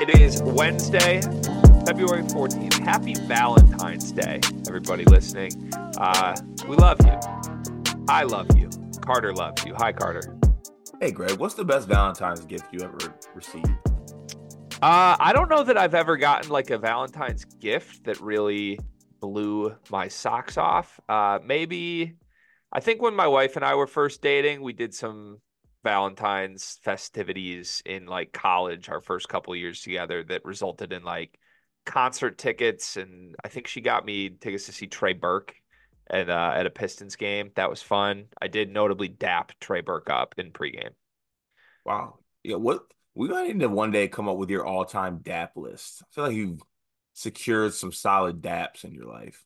It is Wednesday, February 14th. Happy Valentine's Day, everybody listening. Uh, we love you. I love you. Carter loves you. Hi, Carter. Hey, Greg, what's the best Valentine's gift you ever received? Uh, I don't know that I've ever gotten like a Valentine's gift that really blew my socks off. Uh, maybe I think when my wife and I were first dating, we did some Valentine's festivities in like college, our first couple years together, that resulted in like concert tickets, and I think she got me tickets to see Trey Burke at uh, at a Pistons game. That was fun. I did notably dap Trey Burke up in pregame. Wow, yeah. What we might need to one day come up with your all time dap list. I feel like you've secured some solid daps in your life.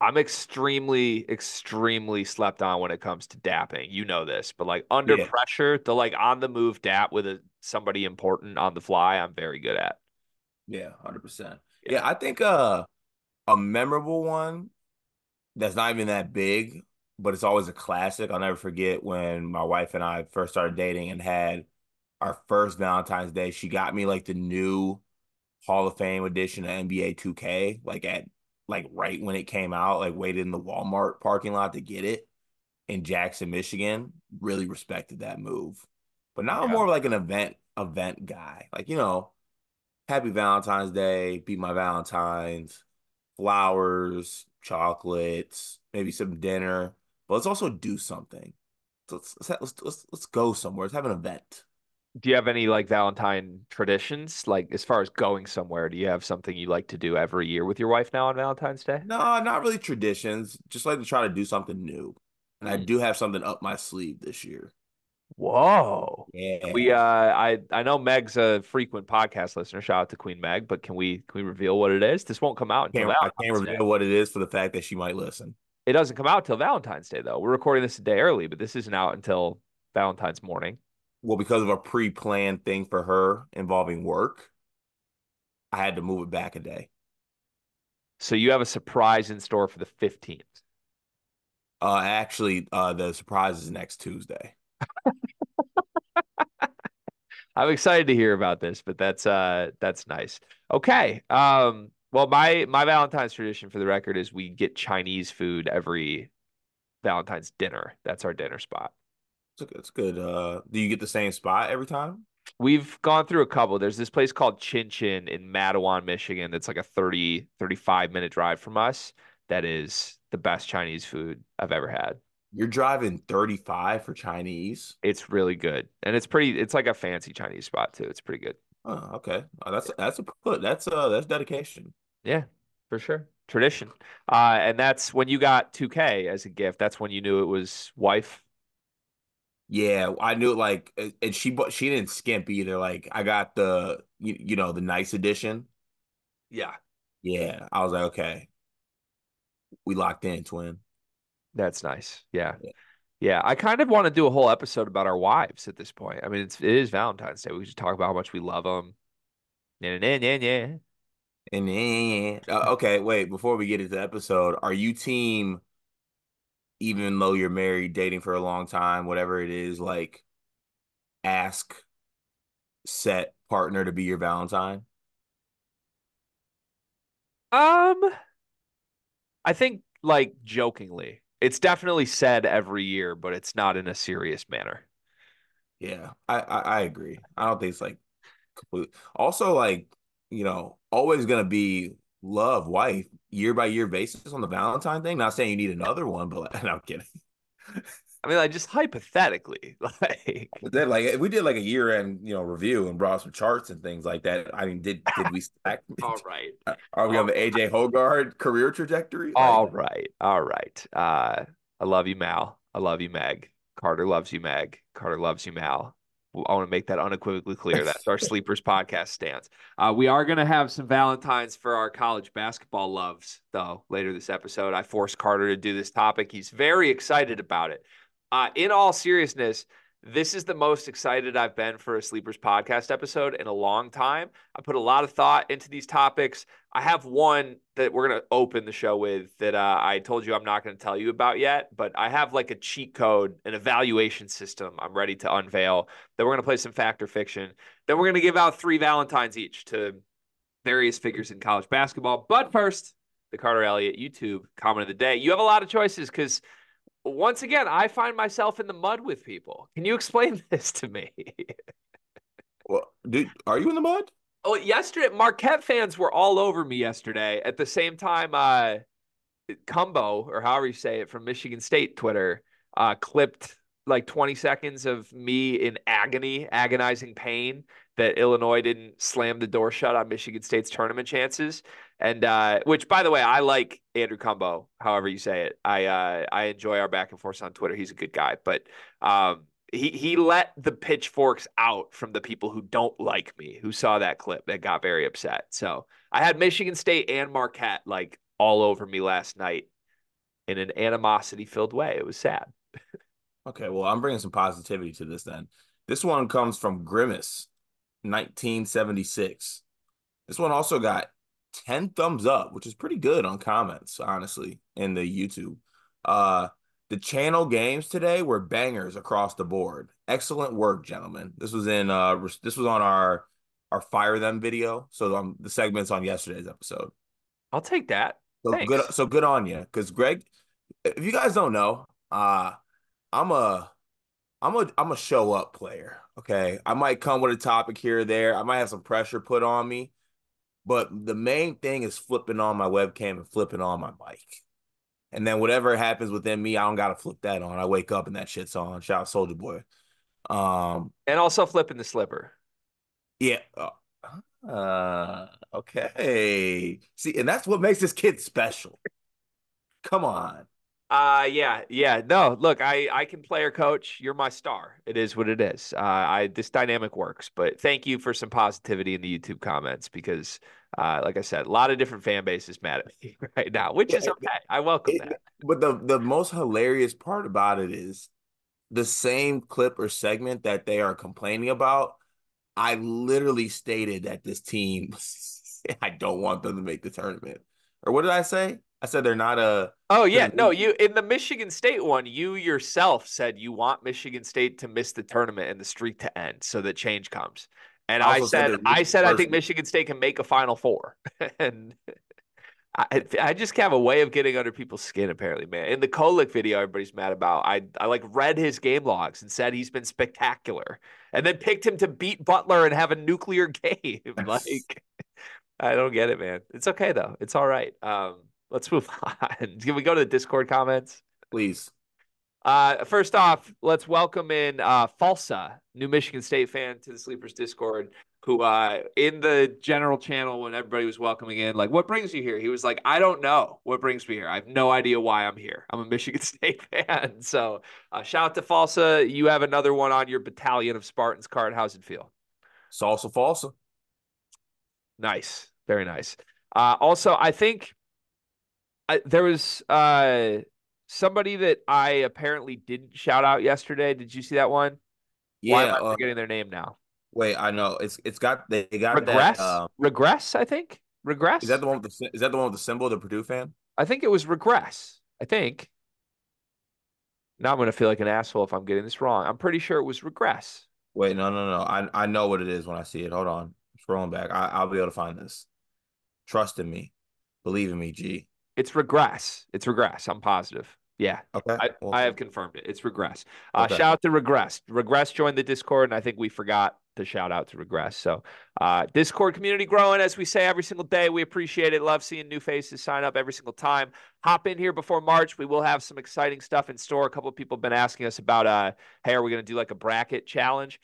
I'm extremely, extremely slept on when it comes to dapping. You know this, but like under yeah. pressure, the like on the move dap with a somebody important on the fly, I'm very good at. Yeah, hundred percent. Yeah, I think uh a memorable one that's not even that big, but it's always a classic. I'll never forget when my wife and I first started dating and had our first Valentine's Day. She got me like the new Hall of Fame edition of NBA 2K, like at like right when it came out, like waited in the Walmart parking lot to get it in Jackson, Michigan. Really respected that move. But now yeah. I'm more of like an event event guy. Like, you know, happy Valentine's Day, be my Valentine's, flowers, chocolates, maybe some dinner. But let's also do something. So let's let's, let's let's let's go somewhere. Let's have an event do you have any like Valentine traditions? Like as far as going somewhere, do you have something you like to do every year with your wife now on Valentine's Day? No, not really traditions. Just like to try to do something new. And mm. I do have something up my sleeve this year. Whoa. Yeah. We uh I I know Meg's a frequent podcast listener. Shout out to Queen Meg, but can we can we reveal what it is? This won't come out until I can't reveal Day. what it is for the fact that she might listen. It doesn't come out till Valentine's Day though. We're recording this a day early, but this isn't out until Valentine's morning well, because of a pre-planned thing for her involving work, I had to move it back a day. So you have a surprise in store for the 15th. Uh actually uh the surprise is next Tuesday. I'm excited to hear about this, but that's uh that's nice. Okay. Um well my my Valentine's tradition for the record is we get Chinese food every Valentine's dinner. That's our dinner spot. It's good. Uh, do you get the same spot every time? We've gone through a couple. There's this place called Chin Chin in Mattawan, Michigan. That's like a 30, 35 minute drive from us. That is the best Chinese food I've ever had. You're driving 35 for Chinese. It's really good. And it's pretty it's like a fancy Chinese spot too. It's pretty good. Oh, okay. Oh, that's that's a put. That's uh that's dedication. Yeah, for sure. Tradition. Uh and that's when you got 2K as a gift. That's when you knew it was wife yeah, I knew like, and she but she didn't skimp either. Like I got the you, you know the nice edition. Yeah, yeah. I was like, okay, we locked in, twin. That's nice. Yeah. yeah. Yeah, I kind of want to do a whole episode about our wives at this point. I mean, it's it is Valentine's Day. We should talk about how much we love them. Yeah, yeah, yeah, yeah. And then, uh, okay, wait. Before we get into the episode, are you team even though you're married, dating for a long time, whatever it is, like ask set partner to be your Valentine? Um I think like jokingly. It's definitely said every year, but it's not in a serious manner. Yeah, I, I, I agree. I don't think it's like complete. Also, like you know, always gonna be love wife year by year basis on the Valentine thing. Not saying you need another one, but like, no, I'm kidding. I mean, like just hypothetically, like then, like we did like a year end, you know, review and brought some charts and things like that. I mean, did did we stack? all right. Are we all on the AJ Hoggard career trajectory? All right, all right. Uh, I love you, Mal. I love you, Meg. Carter loves you, Meg. Carter loves you, Mal. I want to make that unequivocally clear. That's our Sleepers podcast stance. Uh, we are going to have some Valentines for our college basketball loves, though, later this episode. I forced Carter to do this topic. He's very excited about it. Uh, in all seriousness, This is the most excited I've been for a Sleepers podcast episode in a long time. I put a lot of thought into these topics. I have one that we're going to open the show with that uh, I told you I'm not going to tell you about yet, but I have like a cheat code, an evaluation system I'm ready to unveil. Then we're going to play some fact or fiction. Then we're going to give out three Valentines each to various figures in college basketball. But first, the Carter Elliott YouTube comment of the day. You have a lot of choices because once again, I find myself in the mud with people. Can you explain this to me? well, dude, are you in the mud? Oh, yesterday, Marquette fans were all over me yesterday. At the same time, uh, Cumbo, or however you say it, from Michigan State Twitter, uh, clipped like 20 seconds of me in agony, agonizing pain that Illinois didn't slam the door shut on Michigan State's tournament chances. And uh, which, by the way, I like Andrew Cumbo, however you say it. I uh, I enjoy our back and forth on Twitter. He's a good guy, but um, he he let the pitchforks out from the people who don't like me, who saw that clip that got very upset. So I had Michigan State and Marquette like all over me last night in an animosity filled way. It was sad. okay, well, I'm bringing some positivity to this then. This one comes from Grimace, 1976. This one also got 10 thumbs up, which is pretty good on comments, honestly, in the YouTube. Uh the channel games today were bangers across the board. Excellent work, gentlemen. This was in uh this was on our our fire them video. So um, the segments on yesterday's episode. I'll take that. So Thanks. good so good on you cuz Greg if you guys don't know, uh I'm a I'm a I'm a show up player. Okay. I might come with a topic here or there. I might have some pressure put on me. But the main thing is flipping on my webcam and flipping on my mic. And then whatever happens within me, I don't gotta flip that on. I wake up and that shit's on. Shout out Soldier Boy. Um and also flipping the slipper. Yeah. Uh, uh okay. See, and that's what makes this kid special. Come on. Uh yeah, yeah. No, look, I I can player coach. You're my star. It is what it is. Uh I this dynamic works. But thank you for some positivity in the YouTube comments because uh like I said, a lot of different fan bases mad at me right now, which is okay. I welcome that. But the the most hilarious part about it is the same clip or segment that they are complaining about. I literally stated that this team I don't want them to make the tournament. Or what did I say? I said they're not a. Oh yeah, no. You in the Michigan State one, you yourself said you want Michigan State to miss the tournament and the streak to end, so that change comes. And I, I said, said I said, I think Michigan State can make a Final Four, and I, I just have a way of getting under people's skin. Apparently, man. In the Kolek video, everybody's mad about. I I like read his game logs and said he's been spectacular, and then picked him to beat Butler and have a nuclear game. like, I don't get it, man. It's okay though. It's all right. Um, let's move on. Can we go to the Discord comments? Please. Uh, first off, let's welcome in uh, Falsa, new Michigan State fan to the Sleepers Discord, who uh, in the general channel when everybody was welcoming in, like, what brings you here? He was like, I don't know what brings me here. I have no idea why I'm here. I'm a Michigan State fan. So uh, shout out to Falsa. You have another one on your battalion of Spartans card. How's it feel? Salsa Falsa. Nice. Very nice. Uh, also, I think I, there was uh, somebody that I apparently didn't shout out yesterday. Did you see that one? Yeah, Why am I uh, forgetting their name now? Wait, I know it's it's got they got regress. That, uh, regress, I think. Regress. Is that the one with the is that the one with the symbol, the Purdue fan? I think it was regress. I think. Now I'm gonna feel like an asshole if I'm getting this wrong. I'm pretty sure it was regress. Wait, no, no, no. I I know what it is when I see it. Hold on, I'm scrolling back. I, I'll be able to find this. Trust in me, believe in me, G. It's regress. It's regress. I'm positive. Yeah. Okay. I, I have confirmed it. It's regress. Uh, okay. Shout out to regress. Regress joined the Discord, and I think we forgot to shout out to regress. So, uh, Discord community growing as we say every single day. We appreciate it. Love seeing new faces sign up every single time. Hop in here before March. We will have some exciting stuff in store. A couple of people have been asking us about, uh, hey, are we going to do like a bracket challenge?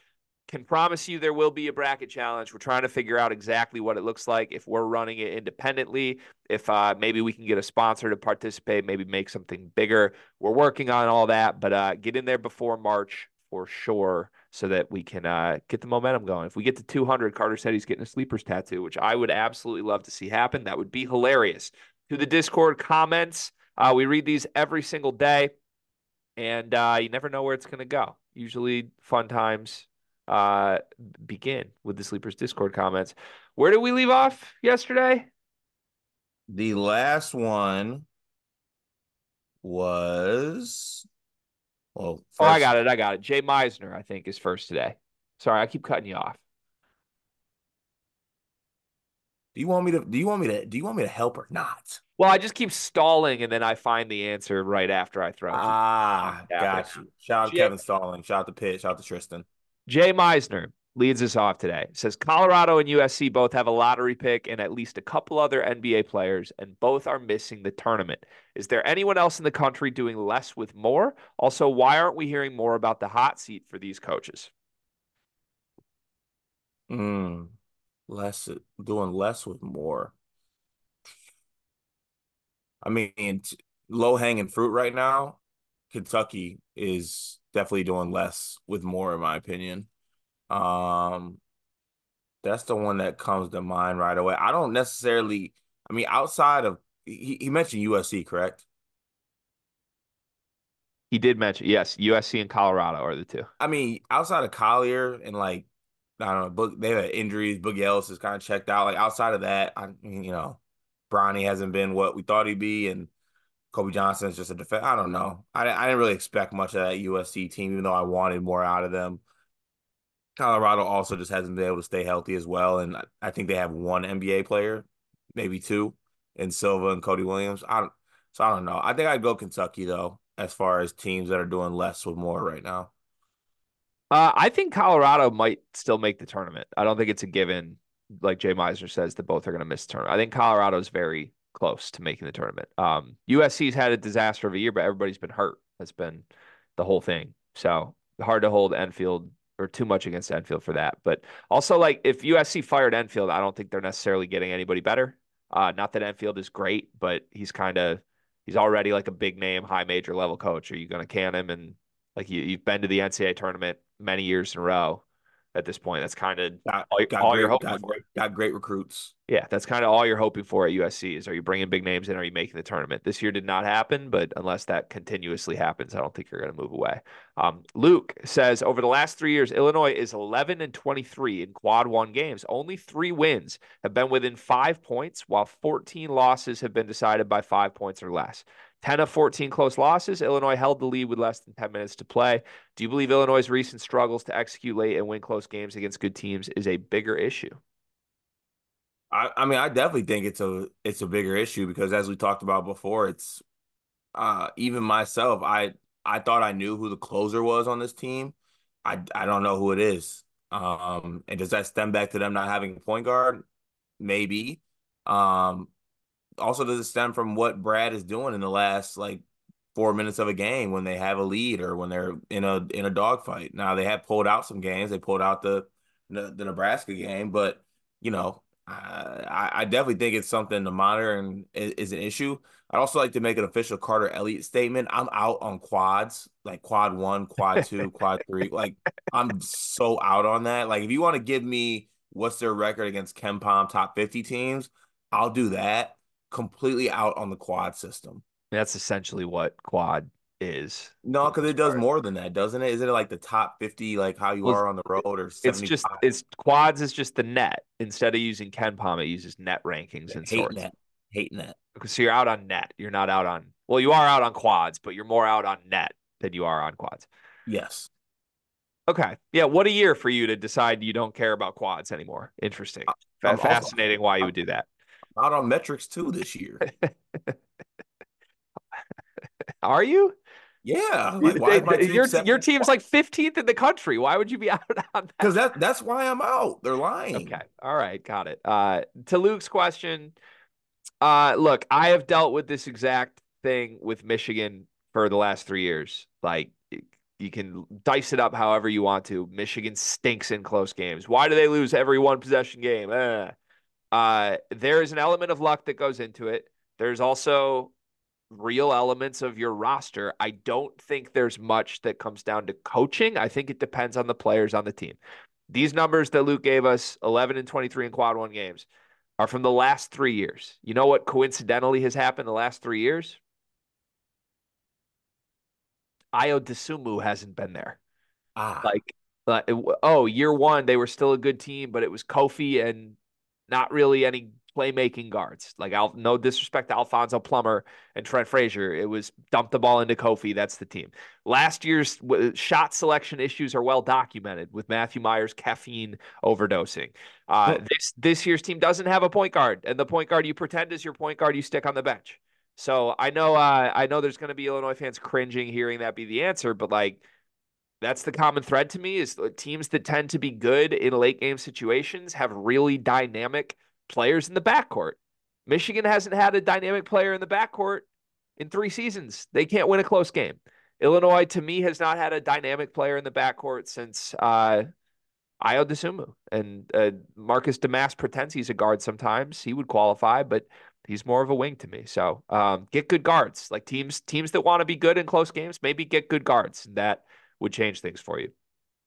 Can promise you there will be a bracket challenge. We're trying to figure out exactly what it looks like if we're running it independently, if uh, maybe we can get a sponsor to participate, maybe make something bigger. We're working on all that, but uh, get in there before March for sure so that we can uh, get the momentum going. If we get to 200, Carter said he's getting a sleepers tattoo, which I would absolutely love to see happen. That would be hilarious. To the Discord comments, uh, we read these every single day. and uh, you never know where it's going to go. Usually, fun times uh, begin with the Sleepers Discord comments. Where did we leave off yesterday? The last one was well. First... Oh, I got it. I got it. Jay Meisner, I think, is first today. Sorry, I keep cutting you off. Do you want me to? Do you want me to? Do you want me to help or not? Well, I just keep stalling, and then I find the answer right after I throw. It. Ah, got you. Shout out Jay, Kevin Stalling. Shout out to Pitt. Shout out to Tristan. Jay Meisner leads us off today. Says Colorado and USC both have a lottery pick and at least a couple other NBA players, and both are missing the tournament. Is there anyone else in the country doing less with more? Also, why aren't we hearing more about the hot seat for these coaches? Hmm less doing less with more. I mean, low hanging fruit right now. Kentucky is definitely doing less with more, in my opinion. Um, that's the one that comes to mind right away. I don't necessarily. I mean, outside of he, he mentioned USC, correct? He did mention yes, USC and Colorado are the two. I mean, outside of Collier and like I don't know. Book they had injuries. Boogie Ellis is kind of checked out. Like outside of that, I you know, Bronny hasn't been what we thought he'd be, and Kobe Johnson is just a defense. I don't know. I I didn't really expect much of that USC team, even though I wanted more out of them. Colorado also just hasn't been able to stay healthy as well, and I think they have one NBA player, maybe two, in Silva and Cody Williams. I don't, so I don't know. I think I'd go Kentucky though, as far as teams that are doing less with more right now. Uh, I think Colorado might still make the tournament. I don't think it's a given, like Jay Meisner says, that both are going to miss the tournament. I think Colorado is very close to making the tournament. Um, USC's had a disaster of a year, but everybody's been hurt. That's been the whole thing. So hard to hold Enfield or too much against Enfield for that. But also, like if USC fired Enfield, I don't think they're necessarily getting anybody better. Uh, not that Enfield is great, but he's kind of he's already like a big name, high major level coach. Are you going to can him and like you, you've been to the NCAA tournament many years in a row at this point. That's kind of got, all, got all great, you're hoping got, for. Got great recruits. Yeah, that's kind of all you're hoping for at USC is are you bringing big names in? Are you making the tournament? This year did not happen, but unless that continuously happens, I don't think you're going to move away. Um, Luke says over the last three years, Illinois is 11 and 23 in quad one games. Only three wins have been within five points, while 14 losses have been decided by five points or less. 10 of 14 close losses. Illinois held the lead with less than 10 minutes to play. Do you believe Illinois' recent struggles to execute late and win close games against good teams is a bigger issue? I, I mean, I definitely think it's a it's a bigger issue because as we talked about before, it's uh even myself, I I thought I knew who the closer was on this team. I I don't know who it is. Um, and does that stem back to them not having a point guard? Maybe. Um, also does it stem from what Brad is doing in the last like four minutes of a game when they have a lead or when they're in a in a dogfight. Now they have pulled out some games. They pulled out the the, the Nebraska game, but you know, I, I definitely think it's something to monitor and is, is, an issue. I'd also like to make an official Carter Elliott statement. I'm out on quads, like quad one, quad two, quad three. Like I'm so out on that. Like if you want to give me what's their record against KenPom top 50 teams, I'll do that completely out on the quad system. That's essentially what quad is. No, because it does more than that, doesn't it? Is it like the top fifty, like how you well, are on the road, or 75? it's just it's quads is just the net instead of using KenPom, it uses net rankings and hate sorts. net, hate net. So you're out on net. You're not out on. Well, you are out on quads, but you're more out on net than you are on quads. Yes. Okay. Yeah. What a year for you to decide you don't care about quads anymore. Interesting. Uh, I'm Fascinating also, why you would do that out on metrics too this year. Are you? Yeah. Like, your your team's like 15th in the country. Why would you be out on that? Because that that's why I'm out. They're lying. Okay. All right. Got it. Uh, to Luke's question, uh, look, I have dealt with this exact thing with Michigan for the last three years. Like you can dice it up however you want to. Michigan stinks in close games. Why do they lose every one possession game? Eh. Uh, there is an element of luck that goes into it. There's also real elements of your roster. I don't think there's much that comes down to coaching. I think it depends on the players on the team. These numbers that Luke gave us 11 and 23 in quad one games are from the last three years. You know what coincidentally has happened the last three years? Ayo Dosunmu hasn't been there. Ah, Like, like, it- oh, year one they were still a good team, but it was Kofi and not really any playmaking guards. Like, Al, no disrespect to Alfonso Plummer and Trent Frazier, it was dump the ball into Kofi. That's the team. Last year's w- shot selection issues are well documented with Matthew Mayer's caffeine overdosing. Uh, this this year's team doesn't have a point guard, and the point guard you pretend is your point guard, you stick on the bench. So I know uh, I know there's going to be Illinois fans cringing hearing that be the answer, but like that's the common thread to me is teams that tend to be good in late game situations have really dynamic players in the backcourt. Michigan hasn't had a dynamic player in the backcourt in three seasons. They can't win a close game. Illinois, to me, has not had a dynamic player in the backcourt since uh, Ayo Dosunmu. And uh, Marcus Domask pretends he's a guard sometimes. He would qualify, but he's more of a wing to me. So um, get good guards. Like teams teams that want to be good in close games, maybe get good guards. That would change things for you.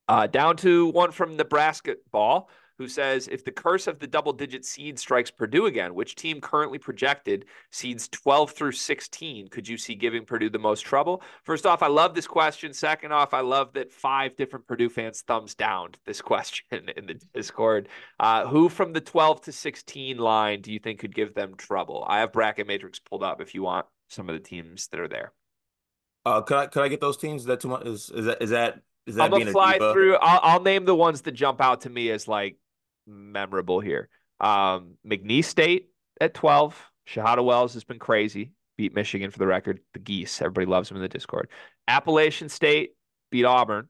Uh, down to one from Nebraska ball who says if the curse of the double digit seed strikes Purdue again, which team currently projected seeds 12 through 16 could you see giving Purdue the most trouble? First off, I love this question. Second off, I love that five different Purdue fans thumbs down this question in the Discord. Uh, who from the 12 to 16 line do you think could give them trouble? I have bracket matrix pulled up if you want some of the teams that are there. Uh, could I could I get those teams? Is that too much? Is is that is that is that I'm gonna fly through. I'll, I'll name the ones that jump out to me as like memorable here. Um, McNeese State at 12. Shahada Wells has been crazy. Beat Michigan for the record. The Geese. Everybody loves them in the Discord. Appalachian State beat Auburn.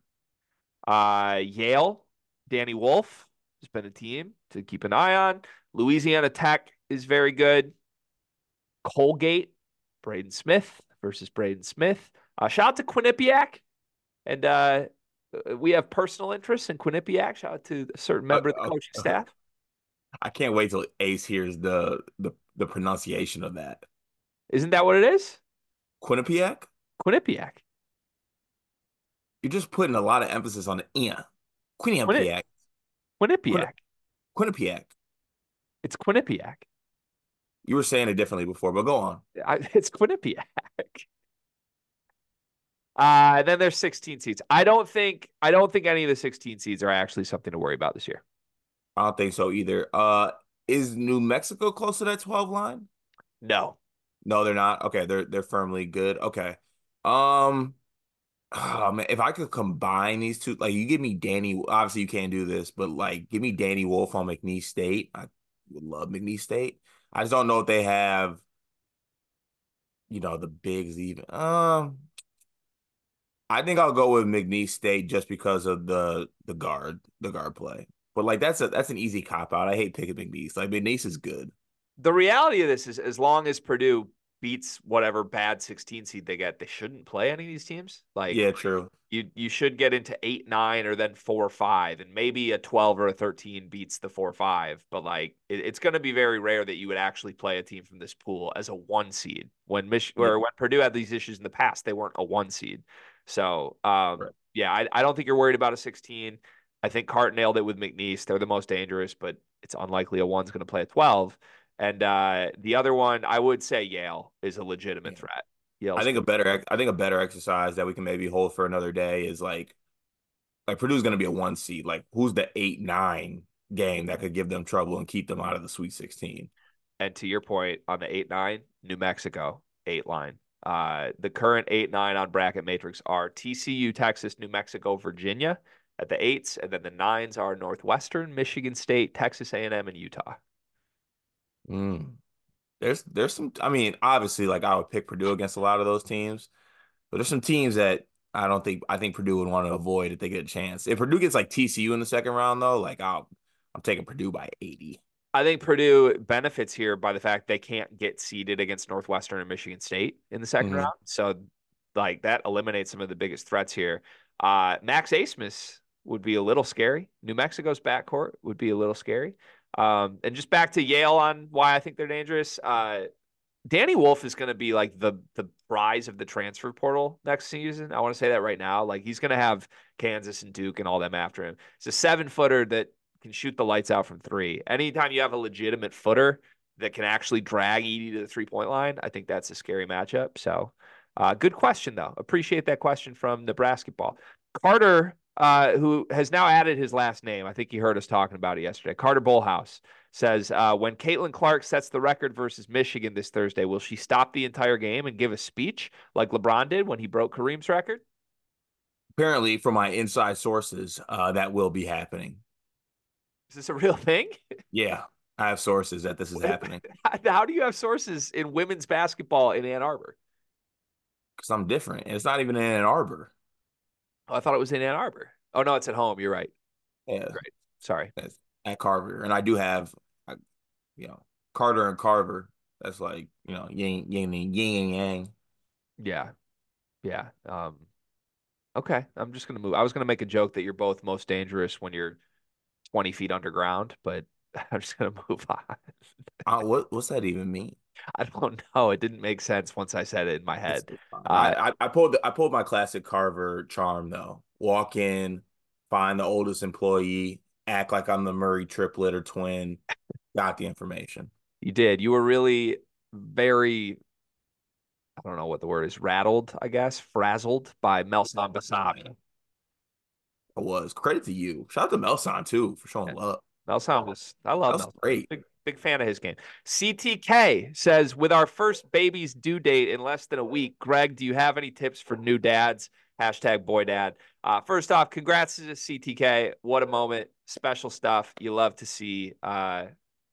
Uh, Yale. Danny Wolf has been a team to keep an eye on. Louisiana Tech is very good. Colgate. Braden Smith versus Braden Smith. Uh, shout out to Quinnipiac. And uh, we have personal interest in Quinnipiac. Shout out to a certain member of the uh, coaching uh, staff. I can't wait till Ace hears the the the pronunciation of that. Isn't that what it is? Quinnipiac. Quinnipiac. You're just putting a lot of emphasis on the "ia." Quinnipiac. Quinnipiac. Quinnipiac. It's Quinnipiac. You were saying it differently before, but go on. I, it's Quinnipiac. Uh, and then there's 16 seeds. I don't think I don't think any of the 16 seeds are actually something to worry about this year. I don't think so either. Uh, is New Mexico close to that 12 line? No. No, they're not. Okay, they're they're firmly good. Okay. Um, oh, man, if I could combine these two, like you give me Danny, obviously you can't do this, but like give me Danny Wolf on McNeese State. I would love McNeese State. I just don't know if they have, you know, the bigs even. Um, I think I'll go with McNeese State just because of the the guard, the guard play. But like that's a that's an easy cop out. I hate picking McNeese. Like McNeese is good. The reality of this is as long as Purdue beats whatever bad 16 seed they get, they shouldn't play any of these teams. Like Yeah, true. you you should get into eight, nine, or then four, five, and maybe a twelve or a thirteen beats the four, five. But like it, it's going to be very rare that you would actually play a team from this pool as a one seed. When Mich- or when Purdue had these issues in the past, they weren't a one seed. So um, Right. yeah, I, I don't think you're worried about a sixteen. I think Cart nailed it with McNeese. They're the most dangerous, but it's unlikely a one's going to play a twelve. And uh, the other one, I would say Yale is a legitimate Yeah. threat. Yale's I think a better I think a better exercise that we can maybe hold for another day is like like Purdue's going to be a one seed. Like who's the eight nine game that could give them trouble and keep them out of the Sweet Sixteen? And to your point on the eight nine, New Mexico eight line. Uh, the current eight nine on bracket matrix are TCU, Texas, New Mexico, Virginia at the eights, and then the nines are Northwestern, Michigan State, Texas A and M, and Utah. Mm. There's there's some. I mean, obviously, like I would pick Purdue against a lot of those teams, but there's some teams that I don't think I think Purdue would want to avoid if they get a chance. If Purdue gets like TCU in the second round, though, like I'll I'm taking Purdue by eighty. I think Purdue benefits here by the fact they can't get seeded against Northwestern and Michigan State in the 2nd Mhm. round. So, like that eliminates some of the biggest threats here. Uh, Max Abmas would be a little scary. New Mexico's backcourt would be a little scary. Um, and just back to Yale on why I think they're dangerous. Uh, Danny Wolf is going to be like the the prize of the transfer portal next season. I want to say that right now. Like he's going to have Kansas and Duke and all them after him. It's a seven footer that can shoot the lights out from three. Anytime you have a legitimate footer that can actually drag Edey to the three point line, I think that's a scary matchup. So Uh, good question though. Appreciate that question from Nebraska ball. Carter, uh, who has now added his last name. I think he heard us talking about it yesterday. Carter Bullhouse says, uh, when Caitlin Clark sets the record versus Michigan this Thursday, will she stop the entire game and give a speech like LeBron did when he broke Kareem's record? Apparently, from my inside sources, uh, that will be happening. Is this a real thing? Yeah, I have sources that this is happening. How do you have sources in women's basketball in Ann Arbor? Because I'm different. It's not even in Ann Arbor. Oh, I thought it was in Ann Arbor. Oh no, it's at home. You're right. Yeah. Right. Sorry. At Carver. And I do have you know, Carter and Carver. That's like, you know, yin yin yin yin yang. Yeah. Yeah. Um okay. I'm just gonna move. I was gonna make a joke that you're both most dangerous when you're 20 feet underground, but I'm just gonna move on. uh, what what's that even mean? I don't know. It didn't make sense once I said it in my head. Uh, I, I pulled I pulled my classic Carver charm though. Walk in, find the oldest employee, act like I'm the Murray triplet or twin, got the information. You did. You were really very I don't know what the word is, rattled, I guess, frazzled by Melson Basabe. I was. Credit to you. Shout out to Melson too for showing yeah. love. Melson was I love Melson. Great. Big, big fan of his game. CTK says, with our first baby's due date in less than a week, Greg, do you have any tips for new dads? Hashtag boy dad. Uh, first off, congrats to CTK. What a moment. Special stuff. You love to see uh,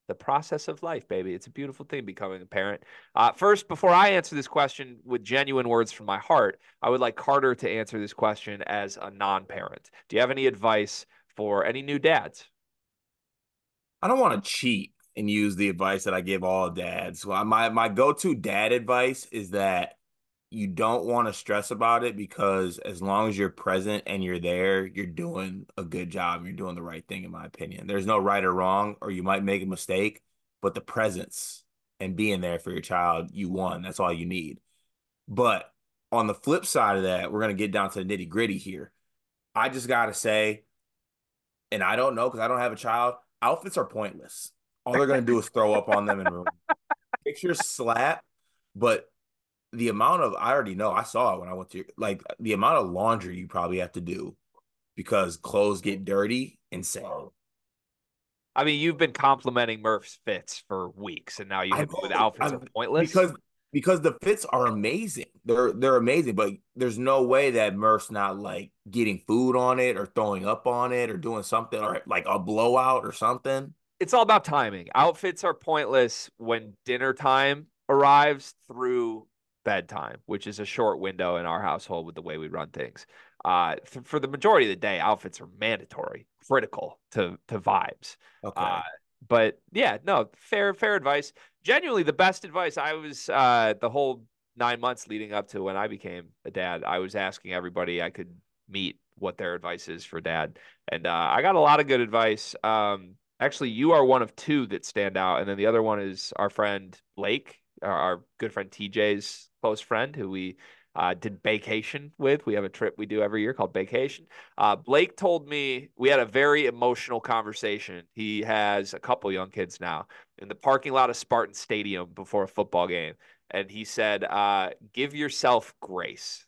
the process of life, baby. It's a beautiful thing becoming a parent. Uh, first, before I answer this question with genuine words from my heart, I would like Carter to answer this question as a non parent. Do you have any advice for any new dads? I don't want to cheat and use the advice that I give all dads. Well, my my go to dad advice is that you don't want to stress about it because as long as you're present and you're there, you're doing a good job. You're doing the right thing, in my opinion. There's no right or wrong, or you might make a mistake, but the presence and being there for your child, you won. That's all you need. But on the flip side of that, we're going to get down to the nitty gritty here. I just got to say, and I don't know because I don't have a child, outfits are pointless. All they're going to do is throw up on them and ruin. Pictures slap, but the amount of I already know I saw it when I went to like the amount of laundry you probably have to do because clothes get dirty insane. I mean, you've been complimenting Murph's fits for weeks, and now you hit with outfits I, are pointless because because the fits are amazing. They're they're amazing, but there's no way that Murph's not like getting food on it or throwing up on it or doing something or like a blowout or something. It's all about timing. Outfits are pointless when dinner time arrives through bedtime, which is a short window in our household with the way we run things. Uh, th- for the majority of the day, outfits are mandatory, critical to to vibes. Okay. Uh, but yeah, no, fair fair advice. Genuinely, the best advice. I was uh, the whole nine months leading up to when I became a dad. I was asking everybody I could meet what their advice is for dad, and uh, I got a lot of good advice. Um, actually, you are one of two that stand out, and then the other one is our friend Blake, our, our good friend TJ's close friend who we uh, did vacation with. We have a trip we do every year called Vacation. Uh, Blake told me we had a very emotional conversation. He has a couple young kids now in the parking lot of Spartan Stadium before a football game. And he said, uh, give yourself grace.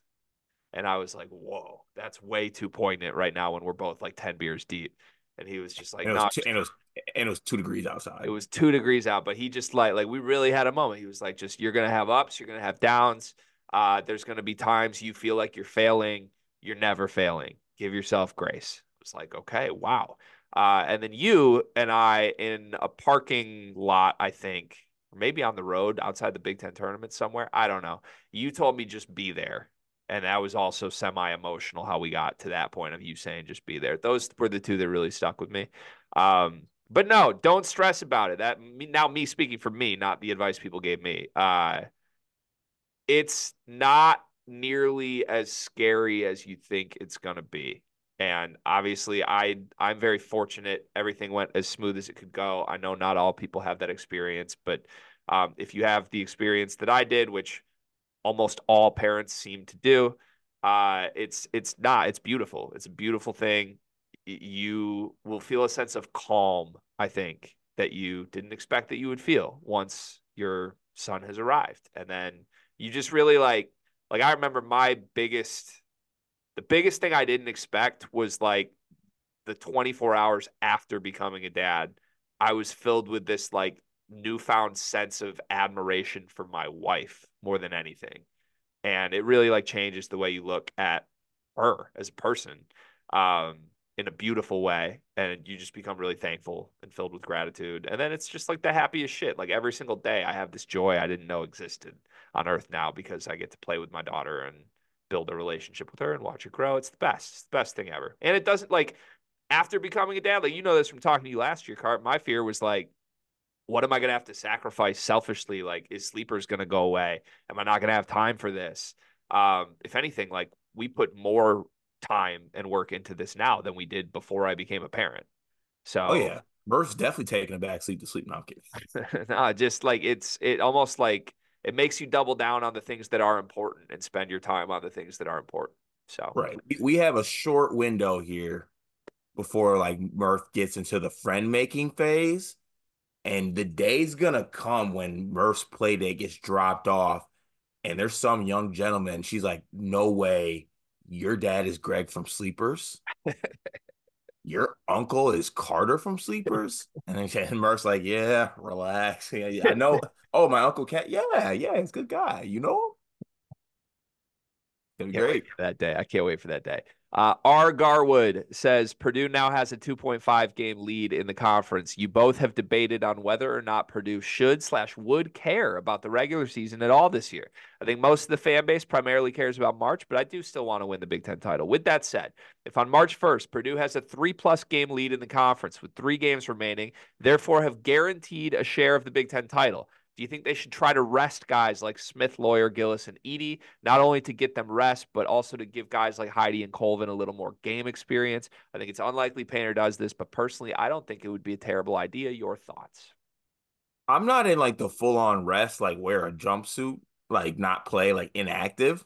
And I was like, whoa, that's way too poignant right now when we're both like 10 beers deep. And he was just like, and it was, two, and it was, and it was two degrees outside. It was two degrees out, but he just like, like we really had a moment. He was like, just, you're to have ups, you're to have downs. Uh, there's to be times you feel like you're failing. You're never failing. Give yourself grace. It was like, okay, wow. Uh, and then you and I in a parking lot, I think, or maybe on the road outside the Big Ten tournament somewhere. I don't know. You told me just be there and that was also semi emotional how we got to that point of you saying just be there. Those were the two that really stuck with me. Um, but no, don't stress about it. That now me speaking for me, not the advice people gave me. Uh, it's not nearly as scary as you think it's going to be. And obviously, I I'm very fortunate. Everything went as smooth as it could go. I know not all people have that experience, but um, if you have the experience that I did, which almost all parents seem to do. Uh, it's it's not. It's beautiful. It's a beautiful thing. You will feel a sense of calm. I think that you didn't expect that you would feel once your son has arrived, and then you just really like Like I remember my biggest, the biggest thing I didn't expect was like the 24 hours after becoming a dad. I was filled with this like newfound sense of admiration for my wife more than anything. And it really like changes the way you look at her as a person um, in a beautiful way. And you just become really thankful and filled with gratitude. And then it's just like the happiest shit. Like every single day, I have this joy I didn't know existed on earth now because I get to play with my daughter and build a relationship with her and watch her grow. It's the best. It's the best thing ever. And it doesn't like after becoming a dad, like you know this from talking to you last year, Cart. My fear was like what am I going to have to sacrifice selfishly? Like, is sleepers going to go away? Am I not going to have time for this? Um, if anything, like we put more time and work into this now than we did before I became a parent. Oh, so, oh yeah, Murph's definitely taking a back seat to sleep now, kids. no, just like it's it almost like it makes you double down on the things that are important and spend your time on the things that are important. So, right, we have a short window here before like Murph gets into the friend making phase and the day's gonna come when Murph's play date gets dropped off, and there's some young gentleman. She's like, "No way, your dad is Greg from Sleepers. your uncle is Carter from Sleepers." And then Murph's like, "Yeah, relax. Yeah, I know. oh, my uncle Cat. Yeah, yeah, he's a good guy. You know." Him? Great that day. I can't wait for that day. Uh, R. Garwood says Purdue now has a 2.5 game lead in the conference. You both have debated on whether or not Purdue should slash would care about the regular season at all this year. I think most of the fan base primarily cares about March, but I do still want to win the Big Ten title. With that said, if on March 1st Purdue has a three plus game lead in the conference with three games remaining, therefore have guaranteed a share of the Big Ten title, do you think they should try to rest guys like Smith, Loyer, Gillis, and Edey, not only to get them rest, but also to give guys like Heide and Colvin a little more game experience? I think it's unlikely Painter does this, but personally, I don't think it would be a terrible idea. Your thoughts? I'm not in like the full on rest, like wear a jumpsuit, like not play, like inactive.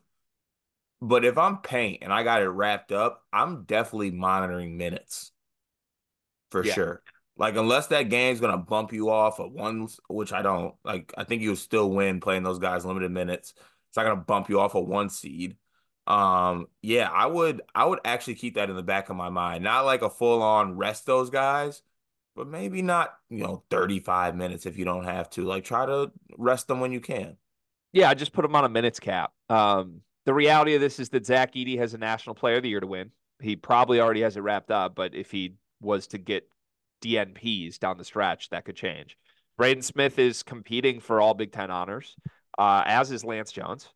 But if I'm paint and I got it wrapped up, I'm definitely monitoring minutes for yeah. sure. Like unless that game's gonna bump you off at one, which I don't like. I think you'll still win playing those guys limited minutes. It's not gonna bump you off a one seed. Um, yeah, I would I would actually keep that in the back of my mind. Not like a full on rest those guys, but maybe not, you know, 35 minutes if you don't have to. Like try to rest them when you can. Yeah, I just put them on a minutes cap. Um, the reality of this is that Zach Edey has a national player of the year to win. He probably already has it wrapped up, but if he was to get DNPs down the stretch, that could change. Braden Smith is competing for all Big Ten honors, uh, as is Lance Jones.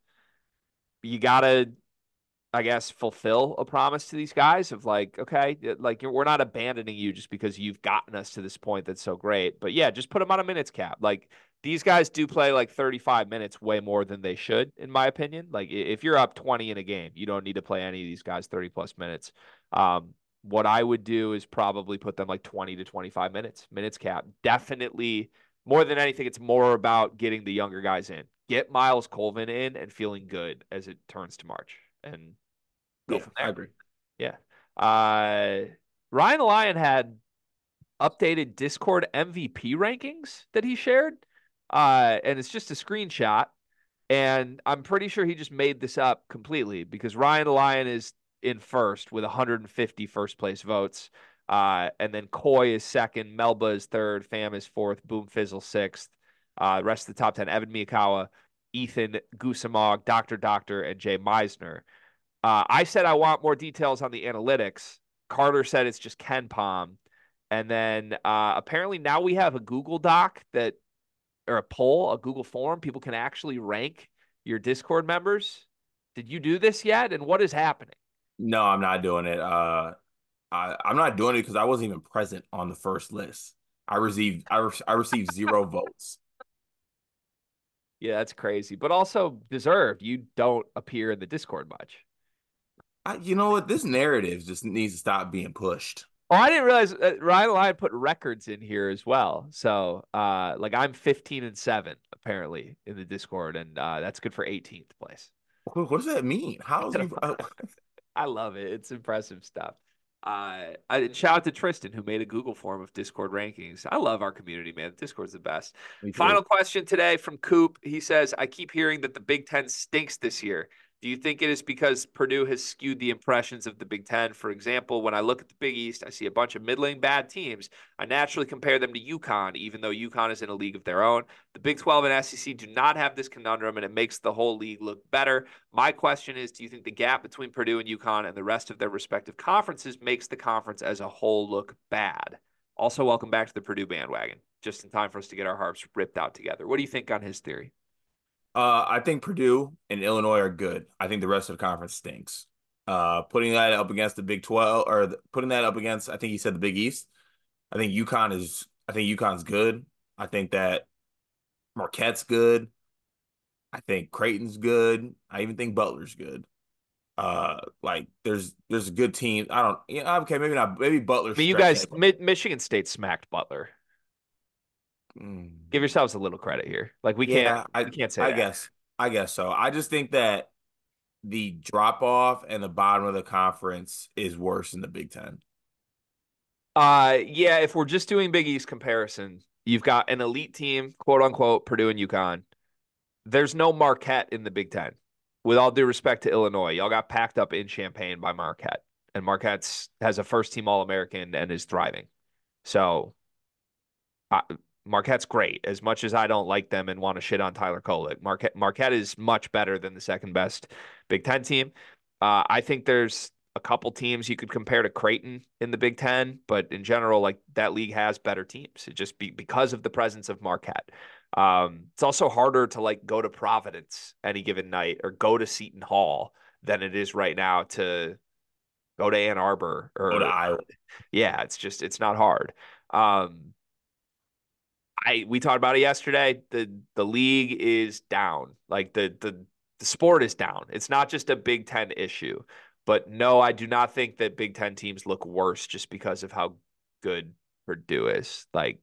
You gotta, I guess, fulfill a promise to these guys of like, okay, like we're not abandoning you just because you've gotten us to this point that's so great. But yeah, just put them on a minutes cap. Like these guys do play like 35 minutes way more than they should, in my opinion. Like if you're up 20 in a game, you don't need to play any of these guys 30 plus minutes. Um, what I would do is probably put them like 20 to 25 minutes, minutes cap. Definitely more than anything, it's more about getting the younger guys in. Get Myles Colvin in and feeling good as it turns to March and go yeah, from there. I agree. Yeah. Uh, Ryan Lyon had updated Discord MVP rankings that he shared. Uh, and it's just a screenshot. And I'm pretty sure he just made this up completely because Ryan Lyon is in first with 150 first place votes. Uh, and then Coy is second, Melba is third, Fam is fourth, Boom Fizzle sixth. Uh, rest of the top 10, Evan Miyakawa, Ethan Gusamog, Dr. Doctor, and Jay Meisner. Uh, I said I want more details on the analytics. Carter said it's just KenPom. And then uh, apparently now we have a Google Doc that, or a poll, a Google form. People can actually rank your Discord members. Did you do this yet? And what is happening? No, I'm not doing it. Uh, I, I'm not doing it because I wasn't even present on the first list. I received I, re- I received zero votes. Yeah, that's crazy, but also deserved. You don't appear in the Discord much. I, you know what? This narrative just needs to stop being pushed. Oh, I didn't realize uh, Ryan Lyon put records in here as well. So, uh, like I'm 15 and seven apparently in the Discord, and uh, that's good for 18th place. What does that mean? How's you? I love it. It's impressive stuff. Uh, I, shout out to Tristan who made a Google form of Discord rankings. I love our community, man. Discord's the best. Final question today from Coop. He says, "I keep hearing that the Big Ten stinks this year. Do you think it is because Purdue has skewed the impressions of the Big Ten? For example, when I look at the Big East, I see a bunch of middling bad teams. I naturally compare them to UConn, even though UConn is in a league of their own. The Big 12 and SEC do not have this conundrum, and it makes the whole league look better. My question is Do you think the gap between Purdue and UConn and the rest of their respective conferences makes the conference as a whole look bad? Also, welcome back to the Purdue bandwagon, just in time for us to get our harps ripped out together. What do you think on his theory? Uh, I think Purdue and Illinois are good. I think the rest of the conference stinks. Uh, putting that up against the Big Twelve or the, putting that up against, I think he said the Big East. I think UConn is. I think UConn's good. I think that Marquette's good. I think Creighton's good. I even think Butler's good. Uh, like there's there's a good team. I don't. Yeah, okay, maybe not. Maybe Butler. But you guys, Mi- Michigan State smacked Butler. Mm. Give yourselves a little credit here. Like we yeah, can't, I, we can't say. I that. guess, I guess so. I just think that the drop off and the bottom of the conference is worse in the Big Ten. Uh, yeah. If we're just doing Big East comparison, you've got an elite team, quote unquote, Purdue and UConn. There's no Marquette in the Big Ten. With all due respect to Illinois, y'all got packed up in Champaign by Marquette, and Marquette's has a first team All American and is thriving. So, Marquette's great. As much as I don't like them and want to shit on Tyler Kolek, Marquette Marquette is much better than the second best Big Ten team. Uh, I think there's a couple teams you could compare to Creighton in the Big Ten, but in general, like that league has better teams. It just be because of the presence of Marquette. Um, it's also harder to like go to Providence any given night or go to Seton Hall than it is right now to go to Ann Arbor or go to Iowa. Yeah, it's just it's not hard. Um, I we talked about it yesterday. The the league is down. Like the the the sport is down. It's not just a Big Ten issue. But no, I do not think that Big Ten teams look worse just because of how good Purdue is. Like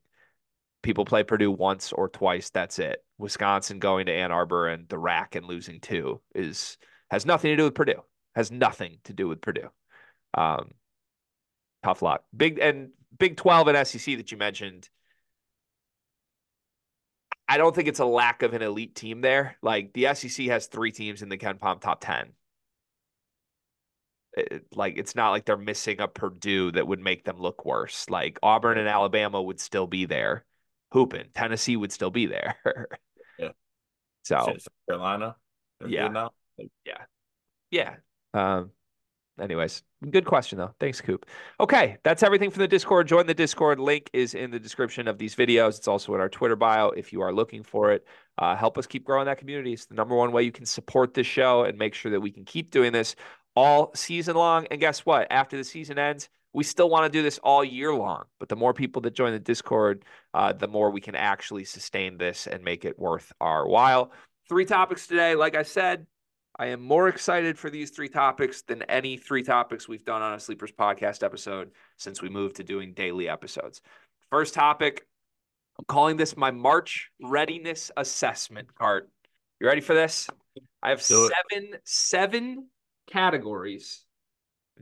people play Purdue once or twice. That's it. Wisconsin going to Ann Arbor and the rack and losing two is has nothing to do with Purdue. Has nothing to do with Purdue. Um, tough luck. Big and Big Twelve and SEC that you mentioned I don't think it's a lack of an elite team there. Like the SEC has three teams in the KenPom top 10. It, like it's not like they're missing a Purdue that would make them look worse. Like Auburn and Alabama would still be there. Hooping. Tennessee would still be there. yeah. So South Carolina. Yeah. Yeah. Yeah. Um, anyways, good question though. Thanks, Coop. Okay, that's everything from the Discord. Join the Discord. Link is in the description of these videos. It's also in our Twitter bio if you are looking for it. Uh, help us keep growing that community. It's the number one way you can support this show and make sure that we can keep doing this all season long. And guess what? After the season ends, we still want to do this all year long. But the more people that join the Discord, uh, the more we can actually sustain this and make it worth our while. Three topics today. Like I said, I am more excited for these three topics than any three topics we've done on a Sleepers podcast episode since we moved to doing daily episodes. First topic, I'm calling this my March readiness assessment cart. You ready for this? I have seven seven categories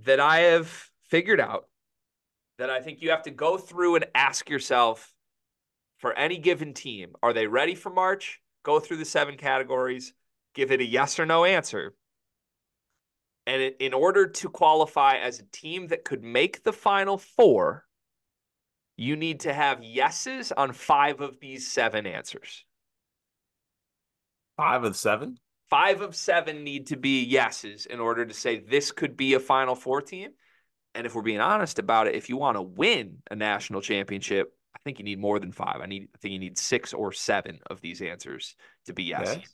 that I have figured out that I think you have to go through and ask yourself for any given team. Are they ready for March? Go through the seven categories give it a yes or no answer. And in order to qualify as a team that could make the final four, you need to have yeses on five of these seven answers. Five of seven? Five of seven need to be yeses in order to say this could be a Final Four team. And if we're being honest about it, if you want to win a national championship, I think you need more than five. I need, I think you need six or seven of these answers to be yeses. Okay.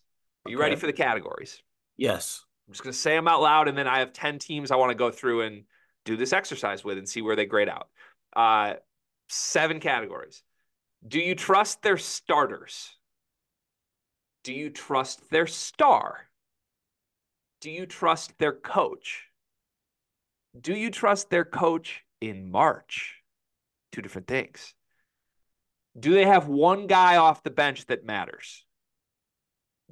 Are you okay. ready for the categories? Yes. I'm just going to say them out loud, and then I have 10 teams I want to go through and do this exercise with and see where they grade out. Uh, seven categories. Do you trust their starters? Do you trust their star? Do you trust their coach? Do you trust their coach in March? Two different things. Do they have one guy off the bench that matters?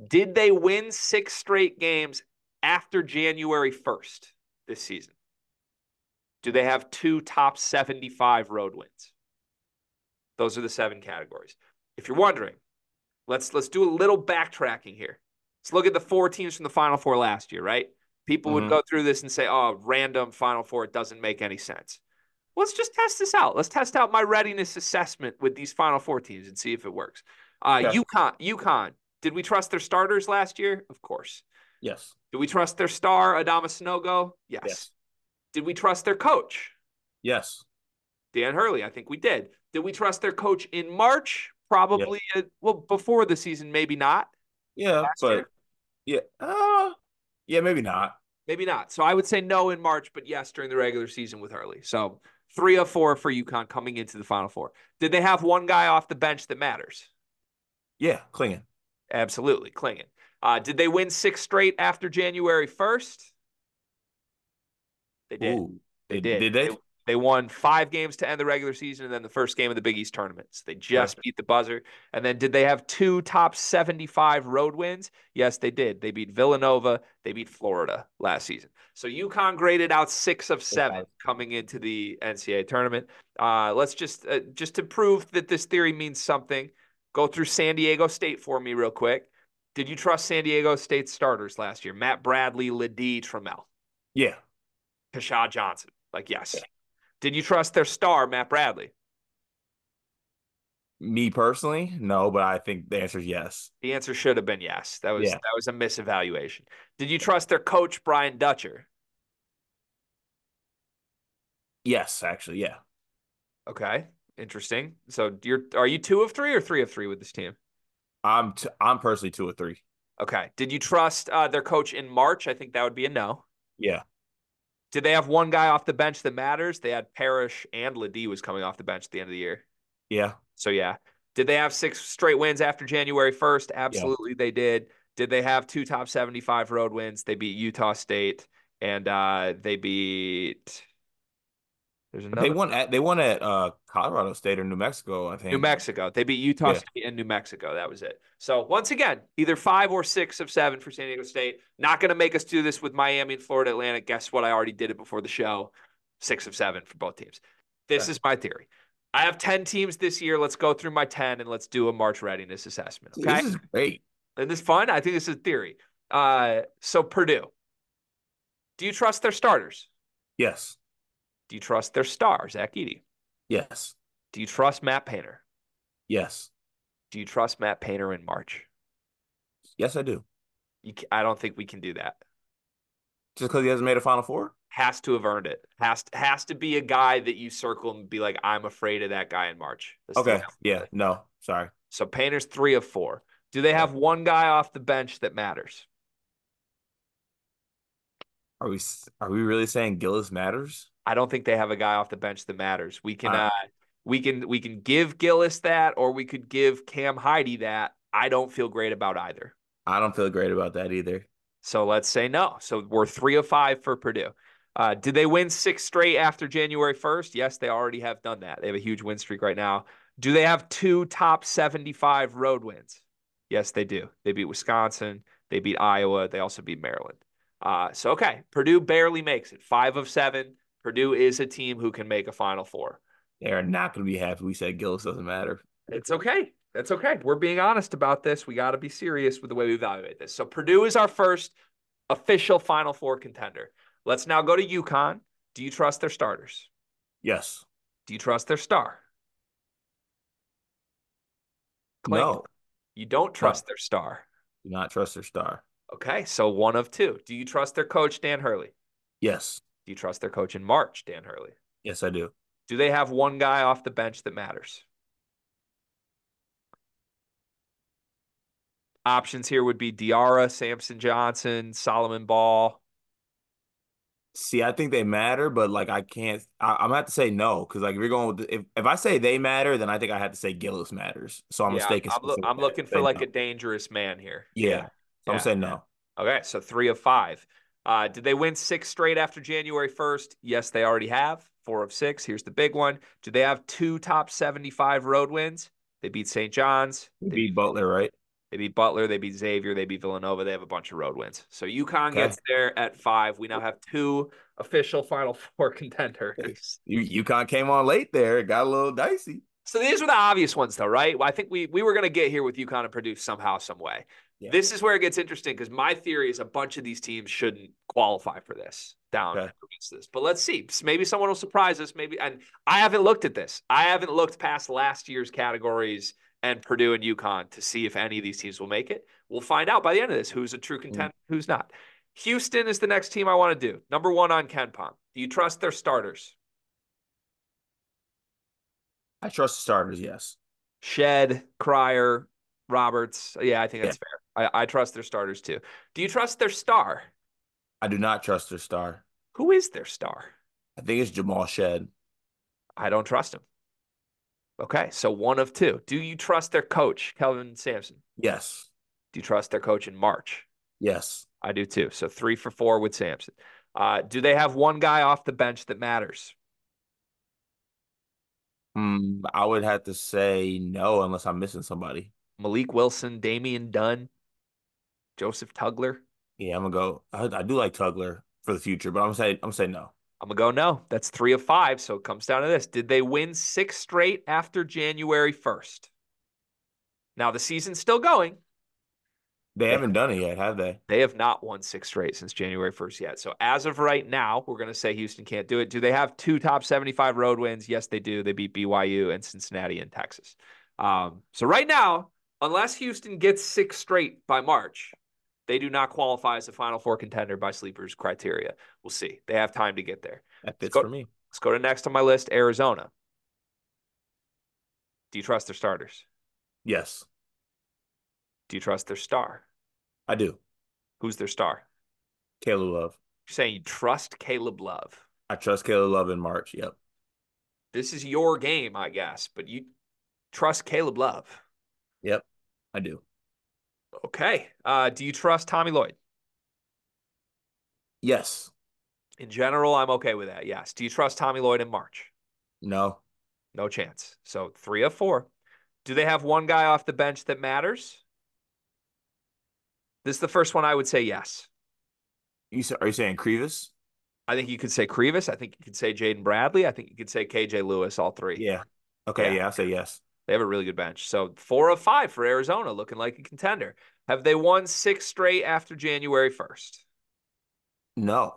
Did they win six straight games after January 1st this season? Do they have two top 75 road wins? Those are the seven categories. If you're wondering, let's let's do a little backtracking here. Let's look at the four teams from the Final Four last year, right? People would Mhm. go through this and say, oh, random Final Four, it doesn't make any sense. Let's just test this out. Let's test out my readiness assessment with these Final Four teams and see if it works. Uh, Yeah. UConn, UConn. Did we trust their starters last year? Of course. Yes. Did we trust their star, Adama Sanogo? Yes. Yes. Did we trust their coach, Yes. Dan Hurley? I think we did. Did we trust their coach in March? Probably. uh, well, before the season, maybe not. Yeah, but year? yeah, uh, yeah, maybe not. Maybe not. So I would say no in March, but yes during the regular season with Hurley. So three of four for UConn coming into the Final Four. Did they have one guy off the bench that matters? Yeah, Clingan. Absolutely, Clingan. Uh, did they win six straight after January 1st? They did. Ooh, They did- did. did they? they? they won five games to end the regular season and then the first game of the Big East tournament. So they just beat the buzzer. And then did they have two top 75 road wins? Yes, they did. They beat Villanova, they beat Florida last season. So UConn graded out six of seven Okay. coming into the NCAA tournament. Uh, let's just uh, just to prove that this theory means something, go through San Diego State for me real quick. Did you trust San Diego State starters last year? Matt Bradley, LeDee, Trammell, Yeah, Keshad Johnson. Like, yes. Yeah. Did you trust their star, Matt Bradley? me personally, no, but I think the answer is yes. The answer should have been yes. That was Yeah. that was a misevaluation. Did you trust their coach, Brian Dutcher? Yes, actually, yeah. Okay, interesting. So you're are you two of three or three of three with this team? I'm t- I'm personally two or three. Okay. Did you trust uh, their coach in March? I think that would be a no. Yeah, Did they have one guy off the bench that matters? They had Parrish and LeDee was coming off the bench at the end of the year. yeah, So yeah. Did they have six straight wins after January 1st? Absolutely they did. Did they have two top 75 road wins? They beat Utah State and uh they beat There's another they won at they won at uh Colorado State or New Mexico, I think. New Mexico. They beat Utah Yeah. State and New Mexico. That was it. So once again, either five or six of seven for San Diego State. Not going to make us do this with Miami and Florida Atlantic. Guess what? I already did it before the show. Six of seven for both teams. This Okay. is my theory. I have 10 teams this year. Let's go through my 10 and let's do a March readiness assessment. Okay. This is great. Isn't this fun? I think this is a theory. Uh, so Purdue. Do you trust their starters? Yes. Do you trust their star, Zach Edey? Yes. Do you trust Matt Painter? Yes. Do you trust Matt Painter in March? Yes, I do. You, I don't think we can do that. Just because he hasn't made a Final Four? Has to have earned it. Has to, has to be a guy that you circle and be like, I'm afraid of that guy in March. That's Okay. Yeah. No. Sorry. So Painter's three of four. Do they have one guy off the bench that matters? Are we s- are we really saying Gillis matters? I don't think they have a guy off the bench that matters. We can Uh, uh we can we can give Gillis that or we could give Cam Heide that. I don't feel great about either. I don't feel great about that either. So let's say no. So we're three of five for Purdue. Uh, did they win six straight after January 1st? Yes, they already have done that. They have a huge win streak right now. Do they have two top 75 road wins? Yes, they do. They beat Wisconsin. They beat Iowa. They also beat Maryland. Uh, so, okay, Purdue barely makes it. Five of seven. Purdue is a team who can make a Final Four. They are not going to be happy we said Gillis doesn't matter. It's okay. That's okay. We're being honest about this. We got to be serious with the way we evaluate this. So Purdue is our first official Final Four contender. Let's now go to UConn. Do you trust their starters? Yes. Do you trust their star? No. You don't trust their star. Do not trust their star. Okay, so one of two. Do you trust their coach, Dan Hurley? Yes. Do you trust their coach in March, Dan Hurley? Yes, I do. Do they have one guy off the bench that matters? Options here would be Diarra, Samson Johnson, Solomon Ball. See, I think they matter, but like I can't. I, I'm gonna have to say no because like if you're going with the, if if I say they matter, then I think I have to say Gillis matters. So I'm Yeah, mistaken. I'm, loo- I'm looking for like a dangerous man here. yeah. So I'm Yeah. saying no. Okay, so three of five. Uh, did they win six straight after January 1st? Yes, they already have. Four of six. Here's the big one. Do they have two top 75 road wins? They beat St. John's. We They beat Butler, right? They beat Butler. They beat Xavier. They beat Villanova. They have a bunch of road wins. So UConn Okay. gets there at five. We now have two official Final Four contenders. UConn came on late there. It got a little dicey. So these were the obvious ones, though, right? I think we we were going to get here with UConn and Purdue somehow, some way. Yeah. This is where it gets interesting because my theory is a bunch of these teams shouldn't qualify for this down Okay. against this. But let's see. Maybe someone will surprise us. Maybe and I haven't looked at this. I haven't looked past last year's categories and Purdue and UConn to see if any of these teams will make it. We'll find out by the end of this who's a true hmm. contender, who's not. Houston is the next team I want to do. Number one on KenPom. Do you trust their starters? I trust the starters. Yes. Shead, Cryer, Roberts. Yeah, I think Yeah. that's fair. I, I trust their starters too. Do you trust their star? I do not trust their star. Who is their star? I think it's Jamal Shead. I don't trust him. Okay, so one of two. Do you trust their coach, Kelvin Sampson? Yes. Do you trust their coach in March? Yes. I do too. So three for four with Sampson. Uh, do they have one guy off the bench that matters? Hmm. I would have to say no unless I'm missing somebody. Malik Wilson, Damian Dunn, Joseph Tugler. Yeah, I'm gonna go. I, I do like Tugler for the future, but I'm gonna say I'm gonna say no. I'm gonna go no. That's three of five. So it comes down to this. Did they win six straight after January 1st? Now the season's still going. They haven't done it yet, have they? They have not won six straight since January 1st yet. So as of right now, we're going to say Houston can't do it. Do they have two top 75 road wins? Yes, they do. They beat BYU and Cincinnati and Texas. Um, so right now, unless Houston gets six straight by March, they do not qualify as a Final Four contender by sleepers criteria. We'll see. They have time to get there. That fits go- for me. Let's go to next on my list Arizona. Do you trust their starters? Yes, Do you trust their star? I do. Who's their star? Caleb Love. You're saying you trust Caleb Love. I trust Caleb Love in March. Yep. This is your game, I guess, but you trust Caleb Love. Yep. I do. Okay. Uh, do you trust Tommy Lloyd? Yes. In general, I'm okay with that. Yes. Do you trust Tommy Lloyd in March? No. No chance. So three of four. Do they have one guy off the bench that matters? This is the first one I would say yes. You sa- are you saying Krivas? I think you could say Krivas. I think you could say Jaden Bradley. I think you could say KJ Lewis, all three. Yeah. Okay. Yeah. Yeah. I say yes. They have a really good bench. So four of five for Arizona, looking like a contender. Have they won six straight after January 1st? No.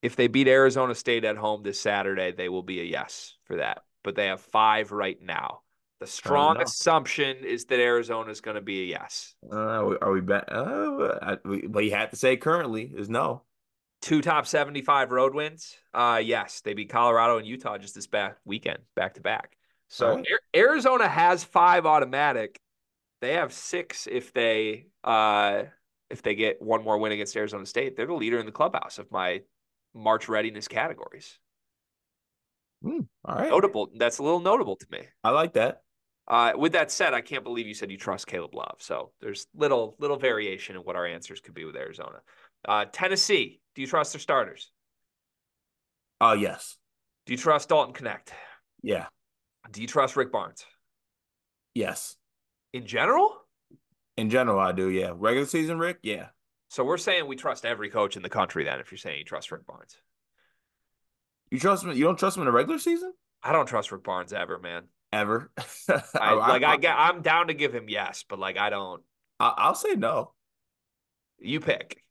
If they beat Arizona State at home this Saturday, they will be a yes for that. But they have five right now. The strong assumption is that Arizona is going to be a yes. Uh, are we, bet? Uh, but you have to say currently is no. Two top 75 road wins. Uh yes, they beat Colorado and Utah just this back weekend, back to back. So right. Ar- Arizona has five automatic. They have six if they uh if they get one more win against Arizona State. They're the leader in the clubhouse of my March readiness categories. Hmm, all right. Notable. That's a little notable to me. I like that. Uh, with that said, I can't believe you said you trust Caleb Love. So there's little little variation in what our answers could be with Arizona. Uh, Tennessee, do you trust their starters? Oh yes. Do you trust Dalton Knecht? Yeah. Do you trust Rick Barnes? Yes. In general? In general, I do. Yeah. Regular season, Rick. Yeah. So we're saying we trust every coach in the country then if you're saying you trust Rick Barnes. You trust him? You don't trust him in the regular season? I don't trust Rick Barnes ever, man. Ever? I, like I get I'm down to give him yes, but like I don't I, I'll say no. you pick.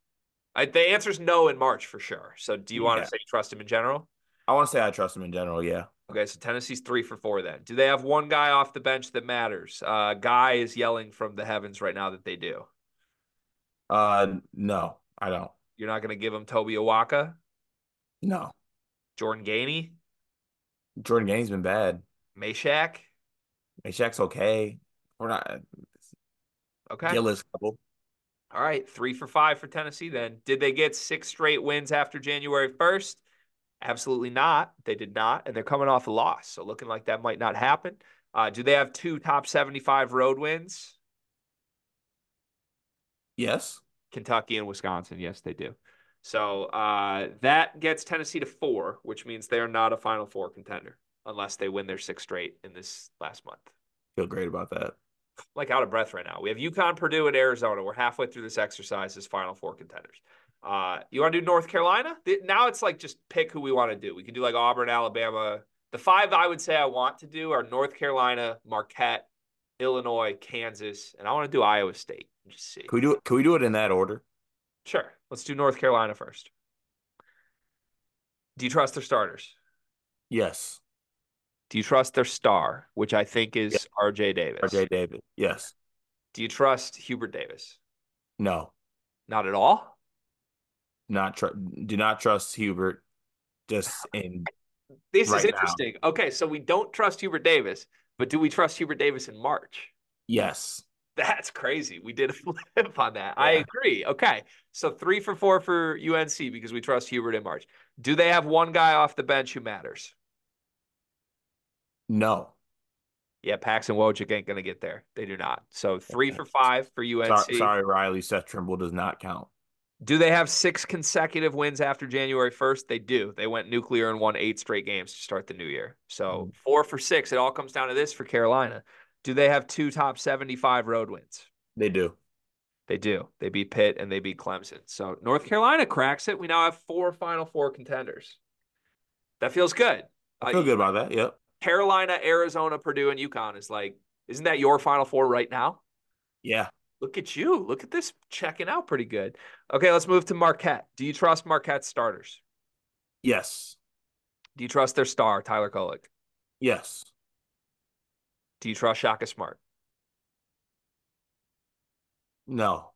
I, the answer's no in March for sure. So do you want to say you trust him in general? I want to say I trust him in general. Yeah. Okay, so Tennessee's three for four then. Do they have one guy off the bench that matters? Uh guy is yelling from the heavens right now that they do. Uh, no, I don't. You're not gonna give him Tobe Awaka, No. Jordan Gainey, Jordan Gainey's been bad. Mashack. Shaq's okay. We're not. Okay. Gillis couple. All right, three for five for Tennessee then. Did they get six straight wins after January 1st? Absolutely not. They did not, and they're coming off a loss. So looking like that might not happen. Uh, do they have two top 75 road wins? Yes. Kentucky and Wisconsin. Yes, they do. So uh, that gets Tennessee to four, which means they're not a Final Four contender unless they win their sixth straight in this last month. Feel great about that. like out of breath right now. We have UConn, Purdue, and Arizona. We're halfway through this exercise as Final Four contenders. Uh, you want to do North Carolina? Now it's like just pick who we want to do. We can do like Auburn, Alabama. The five I would say I want to do are North Carolina, Marquette, Illinois, Kansas, and I want to do Iowa State. Just see. Can we do it? Can we do it in that order? Sure. Let's do North Carolina first. Do you trust their starters? Yes. Do you trust their star, which I think is yes. RJ Davis? RJ Davis. Yes. Do you trust Hubert Davis? No. Not at all? Not tr- do not trust Hubert just in This right is interesting. Now. Okay, so we don't trust Hubert Davis, but do we trust Hubert Davis in March? Yes. That's crazy. We did a flip on that. Yeah. I agree. Okay. So three for four for UNC because we trust Hubert in March. Do they have one guy off the bench who matters? No. Yeah, Pax and Wojcik ain't going to get there. They do not. So three for five for UNC. Sorry, sorry, Riley. Seth Trimble does not count. Do they have six consecutive wins after January 1st? They do. They went nuclear and won eight straight games to start the new year. So mm-hmm. four for six. It all comes down to this for Carolina. Do they have two top 75 road wins? They do. They do. They beat Pitt and they beat Clemson. So North Carolina cracks it. We now have four Final Four contenders. That feels good. I feel uh, good about that. Yep. Carolina, Arizona, Purdue, and UConn is like, isn't that your Final Four right now? Yeah. Look at you. Look at this checking out pretty good. Okay, let's move to Marquette. Do you trust Marquette's starters? Yes. Do you trust their star, Tyler Kolek? Yes. Do you trust Shaka Smart? No.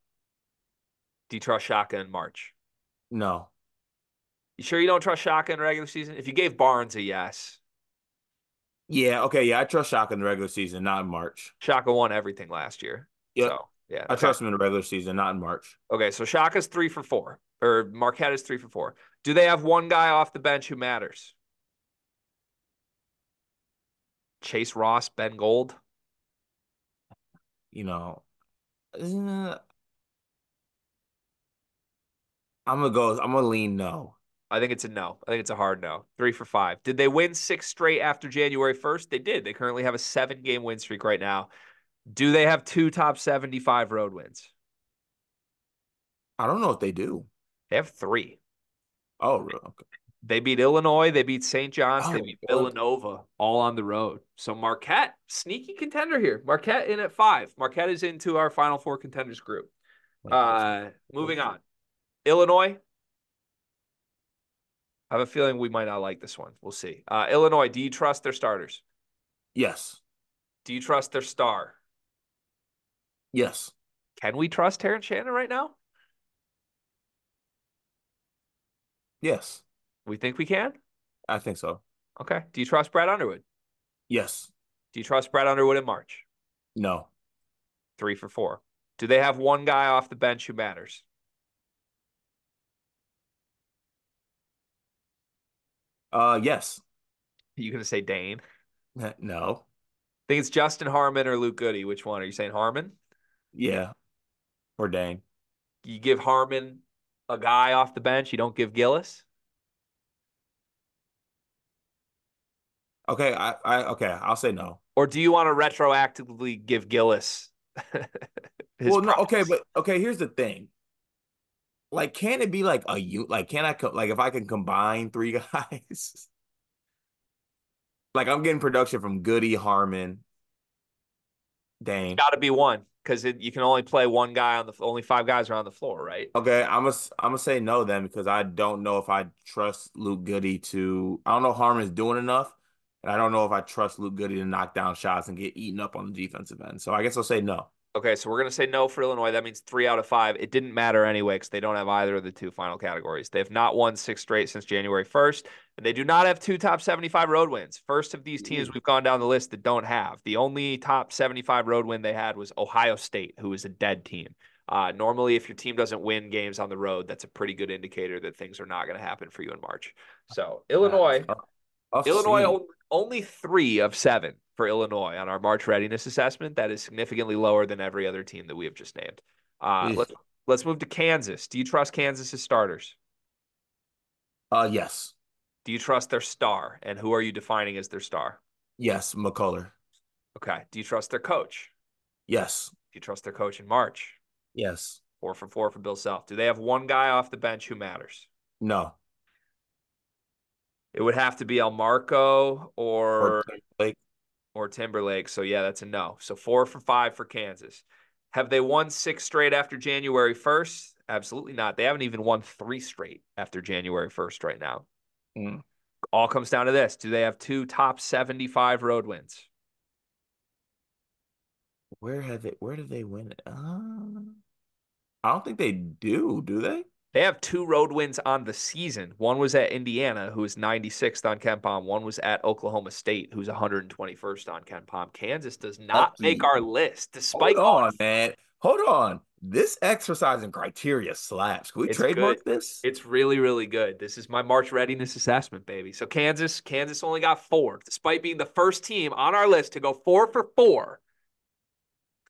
Do you trust Shaka in March? No. You sure you don't trust Shaka in regular season? If you gave Barnes a yes. Yeah, okay, yeah, I trust Shaka in the regular season, not in March. Shaka won everything last year. Yeah. So, yeah. I okay. trust him in the regular season, not in March. Okay, so Shaka's three for four, or Marquette is three for four. Do they have one guy off the bench who matters? Chase Ross, Ben Gold? You know, I'm gonna go. I'm gonna lean no. I think it's a no. I think it's a hard no. Three for five. Did they win six straight after January 1st? They did. They currently have a seven game win streak right now. Do they have two top 75 road wins? I don't know if they do. They have three. Oh, okay. They beat Illinois. They beat St. John's. Oh, they beat Villanova all on the road. So Marquette, sneaky contender here. Marquette in at five. Marquette is into our Final Four contenders group. Uh, moving on. Illinois. I have a feeling we might not like this one. We'll see. Uh, Illinois, do you trust their starters? Yes. Do you trust their star? Yes. Can we trust Terrence Shannon right now? Yes. We think we can? I think so. Okay. Do you trust Brad Underwood? Yes. Do you trust Brad Underwood in March? No. Three for four. Do they have one guy off the bench who matters? Uh, yes. Are you gonna say Dain? No. I think it's Justin Harmon or Luke Goode. Which one are you saying? Harmon? Yeah. Or Dain. You give Harmon a guy off the bench. You don't give Gillis. Okay, I, I okay, I'll say no. Or do you want to retroactively give Gillis? well, no, okay, but okay. Here's the thing. Like, can it be like a you? Like, can I like if I can combine three guys? like, I'm getting production from Goode Harmon, Dain. Got to be one because you can only play one guy on the only five guys are on the floor, right? Okay, I'm gonna I'm gonna say no then because I don't know if I trust Luke Goode to. I don't know Harmon's doing enough. And I don't know if I trust Luke Goode to knock down shots and get eaten up on the defensive end. So I guess I'll say no. Okay, so we're going to say no for Illinois. That means three out of five. It didn't matter anyway because they don't have either of the two final categories. They have not won six straight since January 1st, and they do not have two top 75 road wins. First of these teams we've gone down the list that don't have. The only top 75 road win they had was Ohio State, who is a dead team. Uh, normally, if your team doesn't win games on the road, that's a pretty good indicator that things are not going to happen for you in March. So, Illinois, Illinois only three of seven for Illinois on our March readiness assessment. That is significantly lower than every other team that we have just named. Uh, let's let's move to Kansas. Do you trust Kansas's starters? Uh, yes. Do you trust their star? And who are you defining as their star? Yes, McCullar. Okay. Do you trust their coach? Yes. Do you trust their coach in March? Yes. Four for four for Bill Self. Do they have one guy off the bench who matters? No. It would have to be Elmarko or, or Blake. or Timberlake. So yeah, that's a no. So four for five for Kansas. Have they won six straight after January 1st? Absolutely not. They haven't even won three straight after January 1st right now. Mm. All comes down to this. Do they have two top 75 road wins? Where have they where do they win it? Uh, I don't think they do, do they? They have two road wins on the season. One was at Indiana, who is 96th on KenPom. One was at Oklahoma State, who's 121st on KenPom. Kansas does not Lucky. make our list, despite Hold on, man. Hold on. This exercise and criteria slaps. Can we It's trademark good. this? It's really, really good. This is my March readiness assessment, baby. So Kansas, Kansas only got four, despite being the first team on our list to go four for four.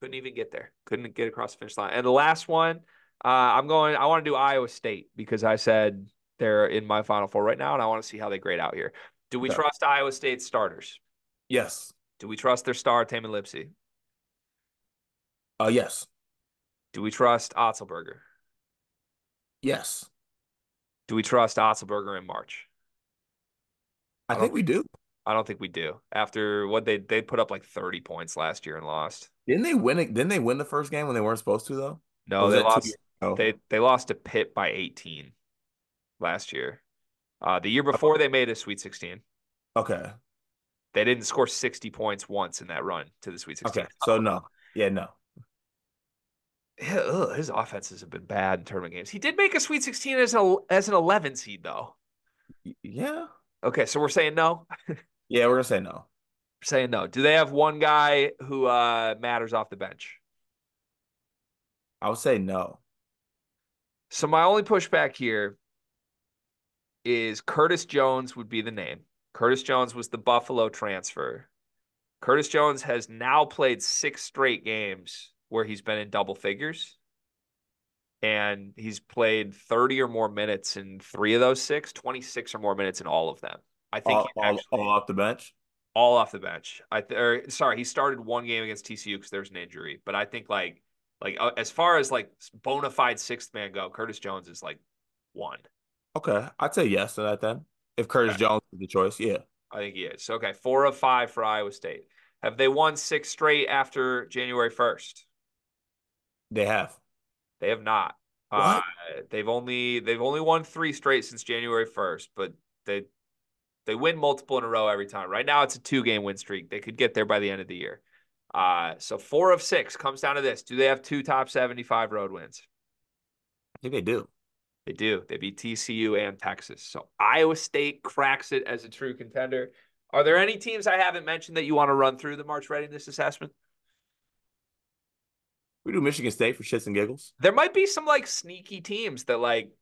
Couldn't even get there. Couldn't get across the finish line. And the last one, uh, I'm going. I want to do Iowa State because I said they're in my Final Four right now, and I want to see how they grade out here. Do we trust Iowa State starters? yes. Do we trust their star Tamin Lipsey? Uh yes. Do we trust Otzelberger? Yes. Do we trust Otzelberger in March? I, I think we do. I don't think we do. After what they they put up like 30 points last year and lost. Didn't they win it? Didn't they win the first game when they weren't supposed to though? No, they that two ago? They they lost to Pitt by 18 last year. Uh, the year before they made a Sweet 16. Okay. They didn't score 60 points once in that run to the Sweet 16. Okay. So no. Yeah, no. Yeah, ugh, his offenses have been bad in tournament games. He did make a Sweet 16 as an as an 11 seed though. Yeah. Okay, so we're saying no. Yeah, we're gonna say no. We're saying no. Do they have one guy who uh, matters off the bench? I would say no. So my only pushback here is Curtis Jones would be the name. Curtis Jones was the Buffalo transfer. Curtis Jones has now played six straight games where he's been in double figures. And he's played 30 or more minutes in three of those six, 26 or more minutes in all of them. I think All, all, all off the bench. all off the bench. I th- or, sorry, he started one game against TCU because there's an injury, but I think like like uh, as far as like bona fide sixth man go, Curtis Jones is like one. Okay. I'd say yes to that then. If Curtis Okay. Jones is the choice, yeah. I think he is. Okay, four of five for Iowa State. Have they won six straight after January first? They have. They have not. What? Uh, they've only they've only won three straight since January first, but they they win multiple in a row every time. Right now, it's a two game win streak. They could get there by the end of the year. Uh, so four of six comes down to this: Do they have two top seventy five road wins? I think they do. They do. They beat TCU and Texas. So Iowa State cracks it as a true contender. Are there any teams I haven't mentioned that you want to run through the March readiness assessment? We do Michigan State for shits and giggles. There might be some like sneaky teams that like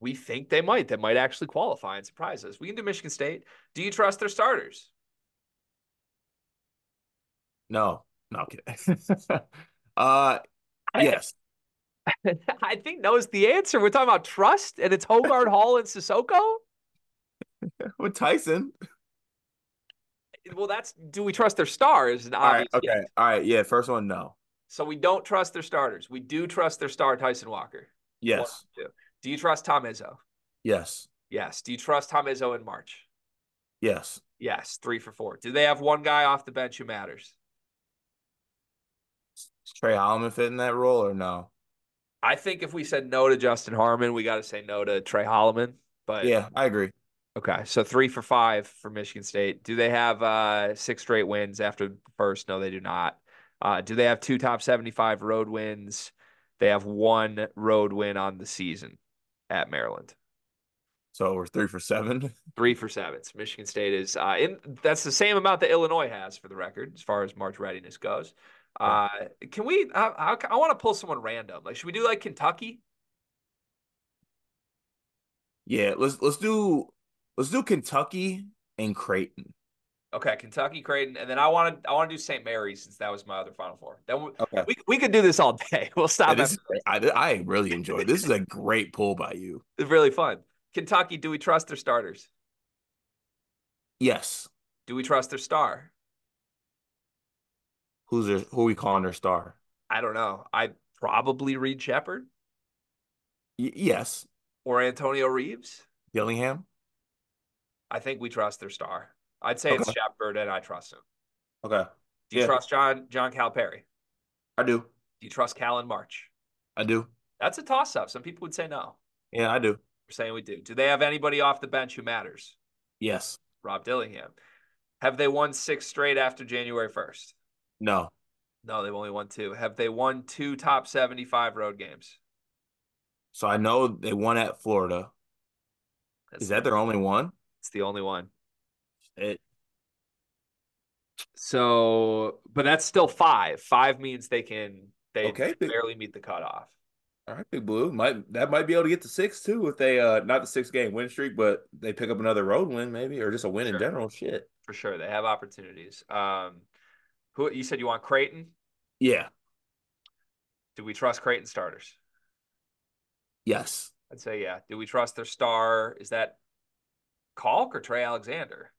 we think they might that might actually qualify and surprise us. We can do Michigan State. Do you trust their starters? No, no kidding. uh yes. I think no is the answer. We're talking about trust, and it's Hoggard Hall and Sissoko. With Tyson. Well, that's do we trust their stars? All right. Okay. yes. All right. Yeah. First one, no. So we don't trust their starters. We do trust their star Tyson Walker. Yes. One. Do you trust Tom Izzo? Yes. Yes. Do you trust Tom Izzo in March? Yes. Yes. Three for four. Do they have one guy off the bench who matters? Does Tre Holloman fit in that role or no? I think if we said no to Justin Harmon, we got to say no to Tre Holloman. But Yeah, I agree. okay, so three for five for Michigan State. Do they have uh, six straight wins after the first? No, they do not. Uh, do they have two top seventy-five road wins? They have one road win on the season at Maryland. So we're three for seven. Three for sevens. Michigan State is uh, in. That's the same amount that Illinois has for the record, as far as March readiness goes. Uh, can we? Uh, I, I want to pull someone random. Like, should we do like Kentucky? Yeah, let's let's do let's do Kentucky and Creighton. Okay, Kentucky, Creighton, and then I want to I want to do St. Mary's since that was my other Final Four. Then we, Okay. we, we could do this all day. We'll Yeah, stop. this is, I, I really enjoyed. This is a great pull by you. It's really fun. Kentucky, do we trust their starters? Yes. Do we trust their star? Who's their, who are we calling their star? I don't know. I probably Reed Sheppard Y- yes. or Antonio Reeves. Dillingham. I think we trust their star. I'd say it's Okay. Sheppard, and I trust him. Okay. Do you Yeah. trust John John Calipari? I do. Do you trust Cal in March? I do. That's a toss up. Some people would say no. Yeah, I do. We're saying we do. Do they have anybody off the bench who matters? Yes. Rob Dillingham. Have they won six straight after January 1st? No. No, they've only won two. Have they won two top 75 road games? So I know they won at Florida. That's Is that their only one? It's the only one. It, So, but that's still five. Five means they can they Okay. barely meet the cutoff. all right, Big Blue. Might that might be able to get to six too if they uh not the six game win streak, but they pick up another road win maybe or just a win Sure. in general. Shit. For sure. They have opportunities. Um who you said you want Creighton? Yeah. Do we trust Creighton starters? Yes. I'd say yeah. Do we trust their star? Is that Kalk or Trey Alexander?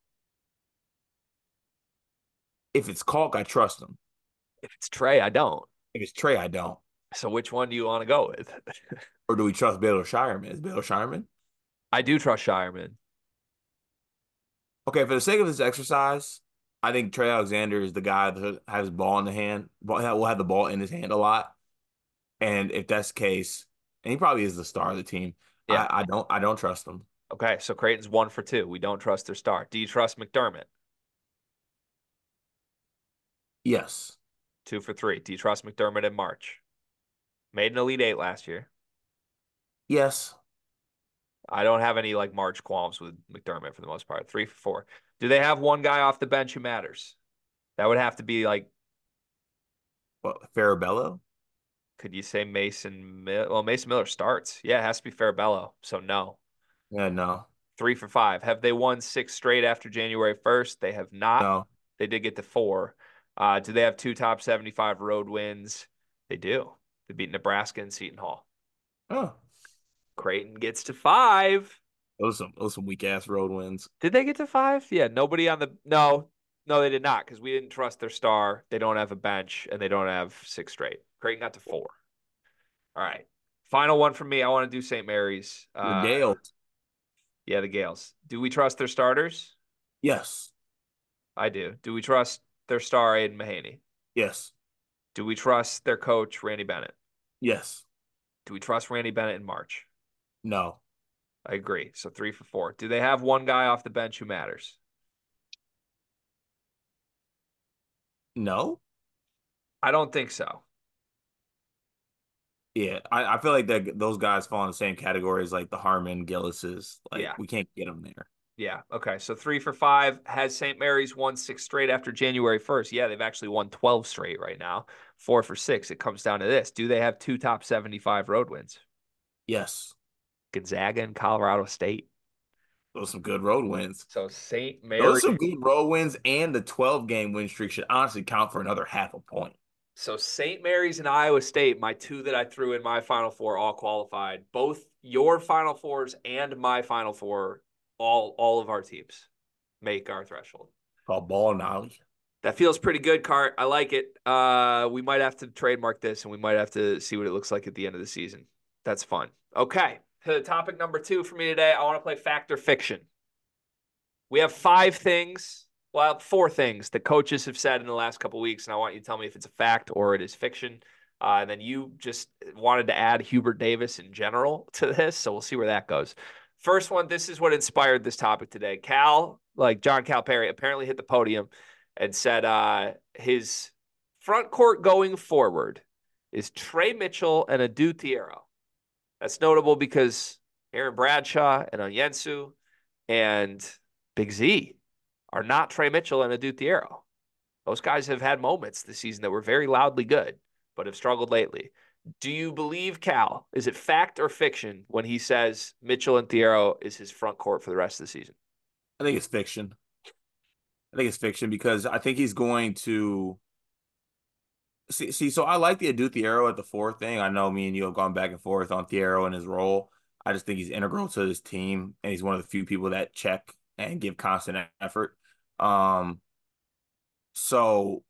If it's Kalk, I trust him. If it's Trey, I don't. If it's Trey, I don't. So which one do you want to go with? Or do we trust Baylor Scheierman? Is Baylor Scheierman? I do trust Scheierman. Okay, for the sake of this exercise, I think Trey Alexander is the guy that has ball in the hand. That will have the ball in his hand a lot. And if that's the case, and he probably is the star of the team. Yeah. I, I don't. I don't trust him. Okay, so Creighton's one for two. We don't trust their star. Do you trust McDermott? Yes. Two for three. Do you trust McDermott in March? Made an Elite Eight last year. Yes. I don't have any like March qualms with McDermott for the most part. Three for four. Do they have one guy off the bench who matters? That would have to be like, What Farabello? could you say Mason? Well, Mason Miller starts. Yeah, it has to be Farabello. So no. Yeah. No. Three for five. Have they won six straight after January 1st? They have not. No. They did get to four. Uh, do they have two top 75 road wins? They do. They beat Nebraska and Seton Hall. Oh, Creighton gets to five. Those some those some weak ass road wins. Did they get to five? Yeah, nobody on the no, no, they did not because we didn't trust their star. They don't have a bench and they don't have six straight. Creighton got to four. All right, final one for me. I want to do St. Mary's. The Uh, Gaels. Yeah, the Gaels. Do we trust their starters? Yes. I do. Do we trust their star Aidan Mahaney? Yes. Do we trust their coach Randy Bennett? Yes. Do we trust Randy Bennett in March? No. I agree. So three for four. Do they have one guy off the bench who matters? No. I don't think so. Yeah, I, I feel like that those guys fall in the same category as like the Harmon Gillises. Like Yeah. we can't get them there. Yeah. Okay. So three for five. Has St. Mary's won six straight after January 1st? Yeah, they've actually won 12 straight right now. Four for six. It comes down to this. Do they have two top 75 road wins? Yes, Gonzaga and Colorado State. those are some good road wins. So St. Mary's. Those are some good road wins, and the twelve game win streak should honestly count for another half a point. So St. Mary's and Iowa State, my two that I threw in my Final Four, all qualified. Both your Final Fours and my Final Four, all all of our teams make our threshold. Called ball nolly. That feels pretty good, Cart. I like it. Uh, we might have to trademark this, and we might have to see what it looks like at the end of the season. That's fun. Okay, to topic number two for me today. I want to play fact or fiction. We have five things, well, four things that coaches have said in the last couple weeks, and I want you to tell me if it's a fact or it is fiction. Uh, and then you just wanted to add Hubert Davis in general to this, so we'll see where that goes. First one, this is what inspired this topic today. Cal, like John Calipari, apparently hit the podium and said uh, his front court going forward is Trey Mitchell and Adou Thiero. That's notable because Aaron Bradshaw and Onyenso and Big Z are not Trey Mitchell and Adou Thiero. Those guys have had moments this season that were very loudly good, but have struggled lately. Do you believe Cal? Is it fact or fiction when he says Mitchell and Thiero is his front court for the rest of the season? I think it's fiction. I think it's fiction because I think he's going to see. See, so I like the Adou Thiero at the four thing. I know me and you have gone back and forth on Thiero and his role. I just think he's integral to this team, and he's one of the few people that check and give constant effort. Um, so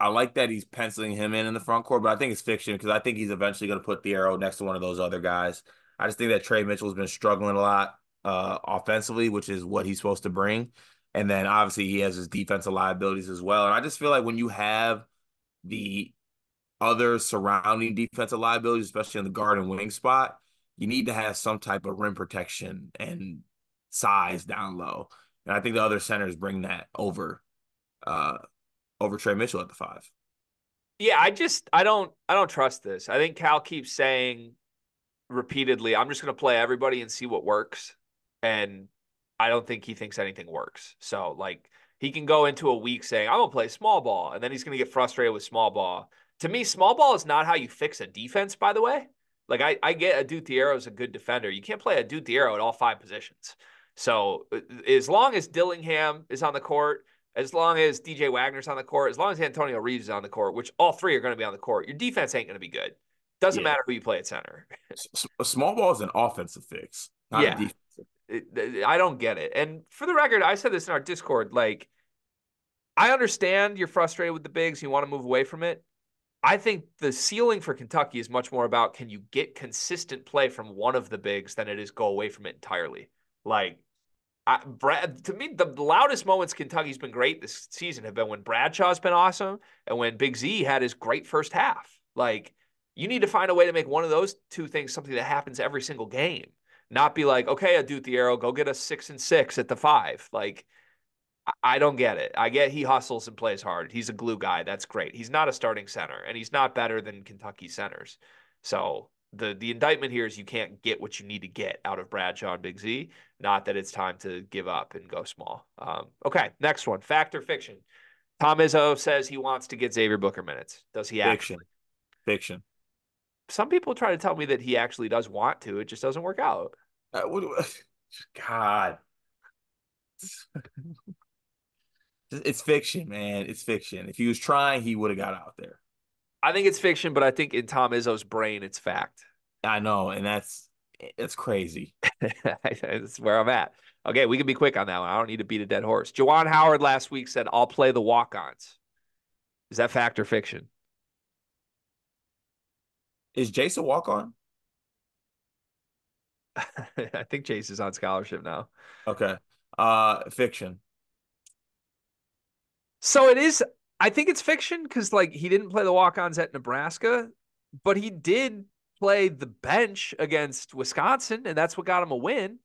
I like that he's penciling him in in the front court, but I think it's fiction because I think he's eventually going to put Thiero next to one of those other guys. I just think that Trey Mitchell's been struggling a lot uh, offensively, which is what he's supposed to bring. And then obviously he has his defensive liabilities as well. And I just feel like when you have the other surrounding defensive liabilities, especially on the guard and wing spot, you need to have some type of rim protection and size down low. And I think the other centers bring that over uh over Trey Mitchell at the five. Yeah, I just I don't I don't trust this. I think Cal keeps saying repeatedly, I'm just gonna play everybody and see what works. And I don't think he thinks anything works. So like he can go into a week saying, I'm gonna play small ball, and then he's gonna get frustrated with small ball. To me, small ball is not how you fix a defense, by the way. Like I, I get Adou Thiero is a good defender. You can't play Adou Thiero at all five positions. So uh, as long as Dillingham is on the court, as long as DJ Wagner's on the court, as long as Antonio Reeves is on the court, which all three are going to be on the court, your defense ain't going to be good. Doesn't yeah. matter who you play at center. a small ball is an offensive fix, not yeah. I don't get it. And for the record, I said this in our Discord. Like, I understand you're frustrated with the bigs, you want to move away from it. I think the ceiling for Kentucky is much more about can you get consistent play from one of the bigs than it is go away from it entirely. Like, I, Brad, to me, the loudest moments Kentucky's been great this season have been when Bradshaw's been awesome and when Big Z had his great first half. Like, you need to find a way to make one of those two things something that happens every single game, not be like, okay, Adou Thiero, go get a six and six at the five. Like, I don't get it. I get he hustles and plays hard. He's a glue guy. That's great. He's not a starting center, and he's not better than Kentucky centers. So the the indictment here is you can't get what you need to get out of Bradshaw and Big Z. Not that it's time to give up and go small. Um, okay, next one. Fact or fiction? Tom Izzo says he wants to get Xavier Booker minutes. Does he act fiction. actually? Fiction. Some people try to tell me that he actually does want to. It just doesn't work out. Uh, God. it's fiction, man. It's fiction. If he was trying, he would have got out there. I think it's fiction, but I think in Tom Izzo's brain, it's fact. I know, and that's it's crazy. that's where I'm at. Okay, we can be quick on that one. I don't need to beat a dead horse. Juwan Howard last week said, "I'll play the walk-ons." Is that fact or fiction? Is Jace a walk-on? I think Jace is on scholarship now. Okay. Uh, fiction. So it is I think it's fiction because like he didn't play the walk-ons at Nebraska, but he did play the bench against Wisconsin, and that's what got him a win.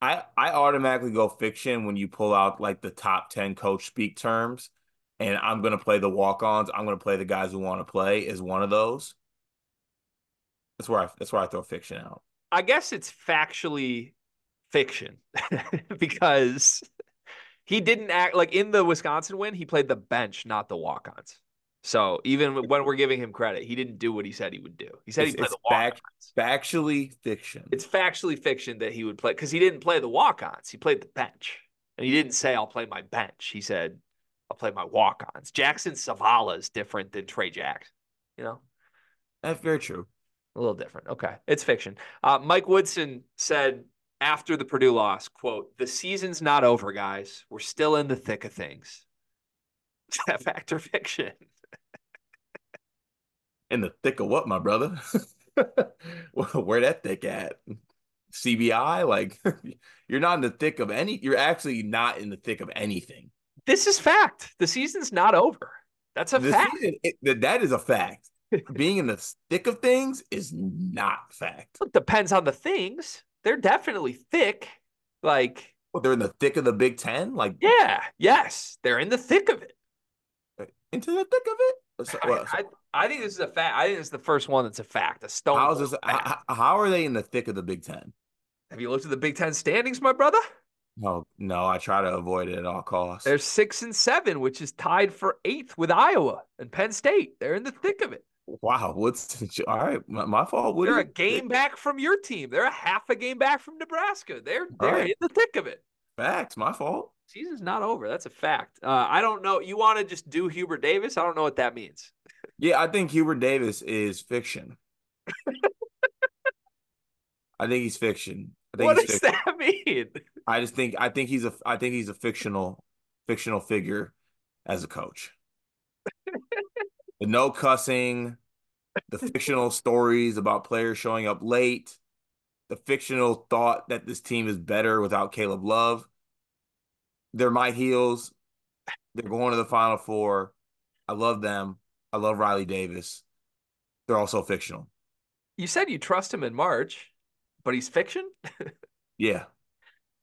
I I automatically go fiction when you pull out like the top ten coach speak terms, and I'm gonna play the walk-ons. I'm gonna play the guys who want to play is one of those. That's where I that's where I throw fiction out. I guess it's factually fiction because he didn't act like in the Wisconsin win, he played the bench, not the walk ons. So even when we're giving him credit, he didn't do what he said he would do. He said he played the walk-ons. factually fiction. It's factually fiction that he would play because he didn't play the walk-ons. He played the bench, and he didn't say I'll play my bench. He said I'll play my walk-ons. Jackson Selvala is different than Trey Jackson. You know, that's very true. A little different. Okay, it's fiction. Uh, Mike Woodson said after the Purdue loss, quote, the season's not over, guys. We're still in the thick of things. Is that fact or fiction? in the thick of what, my brother? Where that thick at? CBI? Like you're not in the thick of any you're actually not in the thick of anything. This is fact. The season's not over. That's a the fact. Season, it, that is a fact. Being in the thick of things is not fact. It depends on the things they're definitely thick. Like, well, they're in the thick of the Big Ten. Like, yeah, yes, they're in the thick of it. Uh, into the thick of it. Uh, so, I, I, I, think this is a fact. I think it's the first one that's a fact. A stone. How's this? How, how are they in the thick of the Big Ten? Have you looked at the Big Ten standings, my brother? No, no, I try to avoid it at all costs. They're six and seven, which is tied for eighth with Iowa and Penn State. They're in the thick of it. Wow, what's all right? My, my fault. What they're a game back from your team. They're a half a game back from Nebraska. They're they're right. in the thick of it. Facts. My fault. Season's not over. That's a fact. Uh, I don't know. You want to just do Hubert Davis? I don't know what that means. Yeah, I think Hubert Davis is fiction. I think he's fiction. I think what does fiction. that mean? I just think I think he's a I think he's a fictional fictional figure as a coach the no cussing, the fictional stories about players showing up late, the fictional thought that this team is better without Caleb Love. they're my heels. They're going to the Final Four. I love them. I love Riley Davis. They're also fictional. You said you trust him in March, but he's fiction. yeah.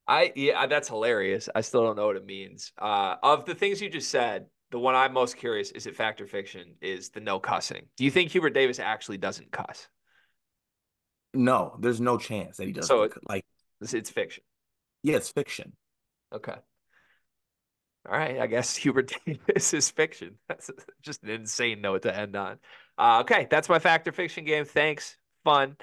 I yeah, that's hilarious. I still don't know what it means. Uh, of the things you just said, the one I'm most curious is it fact or fiction is the no cussing. Do you think Hubert Davis actually doesn't cuss? No, there's no chance that he doesn't. So it, like it's fiction. Yeah, it's fiction. Okay. All right, I guess Hubert Davis is fiction. That's just an insane note to end on. Uh, okay, that's my fact or fiction game. Thanks. Fun.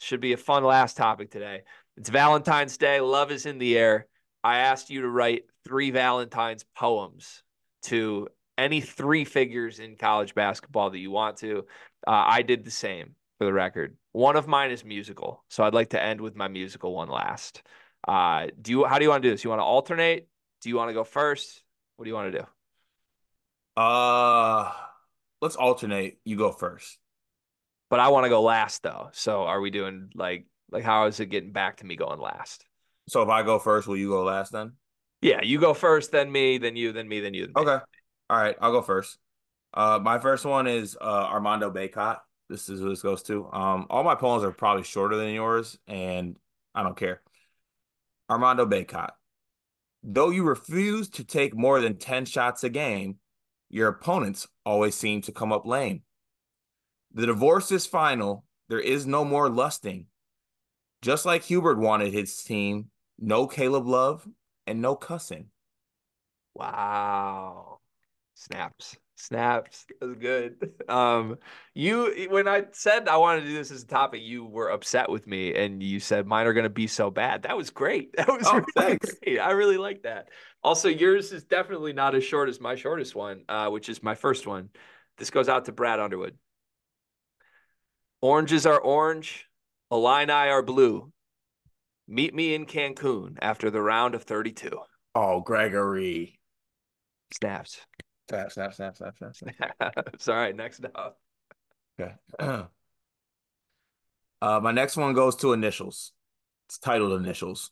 Should be a fun last topic today. It's Valentine's Day. Love is in the air. I asked you to write three Valentine's poems to any three figures in college basketball that you want to. Uh, I did the same for the record. One of mine is musical, so I'd like to end with my musical one last. Uh, do you? How do you want to do this? You want to alternate? Do you want to go first? What do you want to do? Uh, let's alternate. You go first. But I want to go last though. So are we doing like like how is it getting back to me going last? So if I go first, will you go last then? Yeah, you go first, then me, then you, then me, then you. Then okay. All right, I'll go first. Uh, my first one is uh, Armando Bacot. This is who this goes to. Um, all my poems are probably shorter than yours, and I don't care. Armando Bacot. Though you refuse to take more than 10 shots a game, your opponents always seem to come up lame. The divorce is final. There is no more lusting. Just like Hubert wanted his team, no Caleb Love and no cussing. Wow. Snaps. Snaps. That was good. Um, you when I said I wanted to do this as a topic, you were upset with me and you said mine are gonna be so bad. That was great. That was oh, really great. I really like that. Also, yours is definitely not as short as my shortest one, uh, which is my first one. This goes out to Brad Underwood. Oranges are orange, Illini are blue. Meet me in Cancun after the round of 32. Oh, Gregory. Snaps. Snap, snap, snap, snap, snap. snap. Sorry, next up. Okay. uh, my next one goes to initials. It's titled Initials.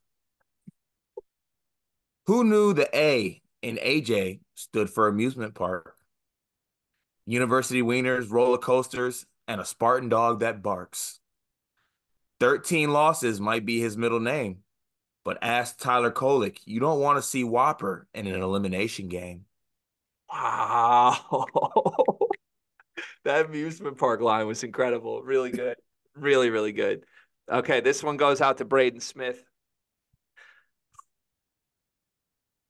Who knew the A in AJ stood for amusement park? University wieners, roller coasters, and a Spartan dog that barks. 13 losses might be his middle name. But ask Tyler Kolek, you don't want to see Whopper in an elimination game. Wow. that amusement park line was incredible. Really good. really, really good. Okay, this one goes out to Braden Smith.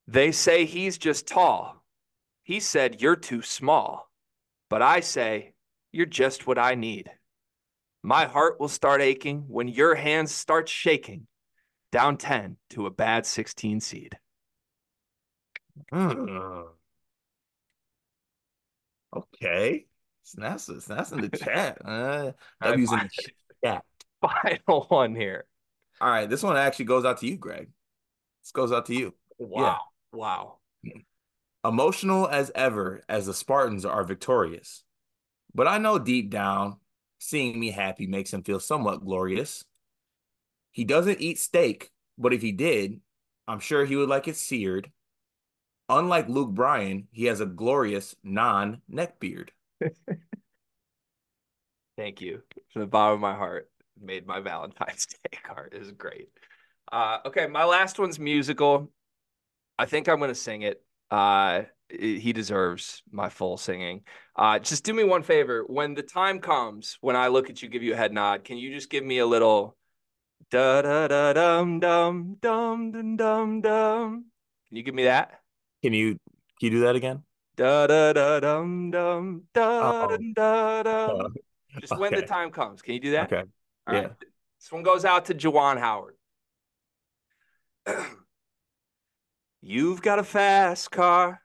They say he's just tall. He said, You're too small. But I say, You're just what I need. My heart will start aching when your hands start shaking. Down 10 to a bad 16 seed. Mm. Okay. Snaps, snaps in the chat. Uh, W's in the chat. Final one here. All right. This one actually goes out to you, Greg. This goes out to you. Wow. Yeah. Wow. Emotional as ever as the Spartans are victorious. But I know deep down Seeing me happy makes him feel somewhat glorious. He doesn't eat steak, but if he did, I'm sure he would like it seared. Unlike Luke Bryan, he has a glorious non neck beard. Thank you from the bottom of my heart. Made my Valentine's Day card. is great. Uh, okay, my last one's musical. I think I'm going to sing it. Uh, he deserves my full singing. Uh, just do me one favor. When the time comes, when I look at you, give you a head nod, can you just give me a little da da da dum dum dum dum dum dum? Can you give me that? Can you can you do that again? Da da da dum dum da da da dum. Just okay. when the time comes. Can you do that? Okay. All yeah. Right. This one goes out to Juwan Howard. You've got a fast car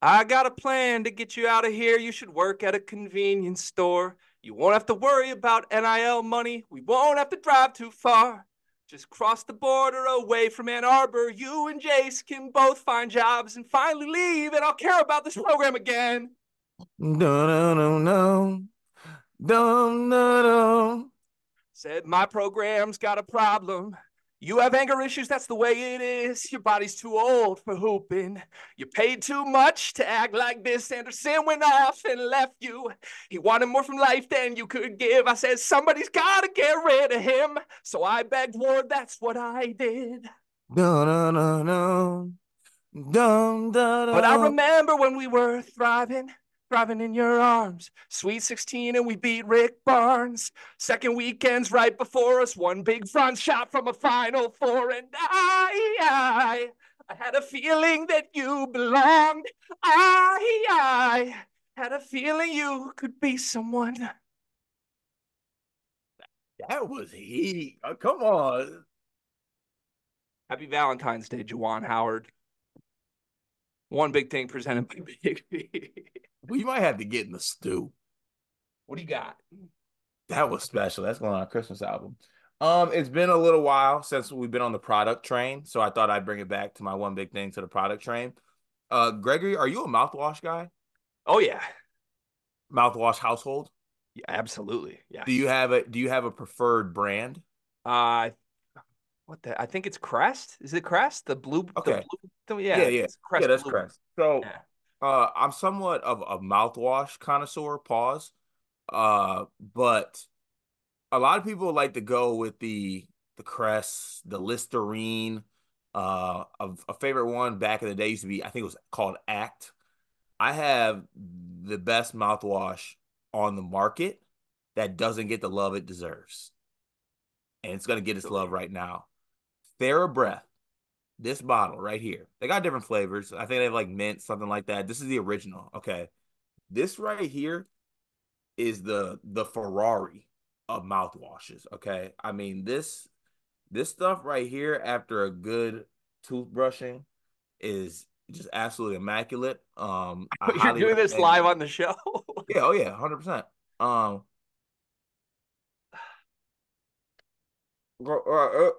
I got a plan to get you out of here. You should work at a convenience store. You won't have to worry about NIL money. We won't have to drive too far. Just cross the border away from Ann Arbor. You and Jace can both find jobs and finally leave, and I'll care about this program again. No, no, no, no. No, no, no. Said my program's got a problem. You have anger issues, that's the way it is. Your body's too old for hooping. You paid too much to act like this. Anderson went off and left you. He wanted more from life than you could give. I said, somebody's gotta get rid of him. So I begged Ward, that's what I did. No, no, no, no. Dum, da, da. But I remember when we were thriving, thriving in your arms. Sweet 16, and we beat Rick Barnes. Second weekend's right before us. One big front shot from a final four. And I, I, I had a feeling that you belonged. I, I had a feeling you could be someone. That was heat. Oh, come on. Happy Valentine's Day, Juwan Howard. One big thing presented by Bigby. We might have to get in the stew. What do you got? That was special. That's going on our Christmas album. Um, it's been a little while since we've been on the product train, so I thought I'd bring it back to my one big thing to the product train. Uh, Gregory, are you a mouthwash guy? Oh yeah, Mouthwash household? yeah, absolutely. Yeah. Do you have a Do you have a preferred brand? Uh what the? I think it's Crest. Is it Crest? The blue. the Okay. blue- yeah. yeah, yeah, it's Crest yeah. That's Blue. correct. So, Yeah. Uh, I'm somewhat of a mouthwash connoisseur. Pause. Uh, but a lot of people like to go with the the Crest, the Listerine. Uh, a, a favorite one back in the day used to be, I think it was called Act. I have the best mouthwash on the market that doesn't get the love it deserves. And it's gonna get its love right now. TheraBreath, this bottle right here. They got different flavors. I think they have like mint, something like that. This is the original. Okay. This right here is the the Ferrari of mouthwashes. Okay. I mean, this this stuff right here after a good toothbrushing is just absolutely immaculate. Um I You're doing this recommend live on the show. Yeah, oh yeah, hundred percent. Um, uh, uh,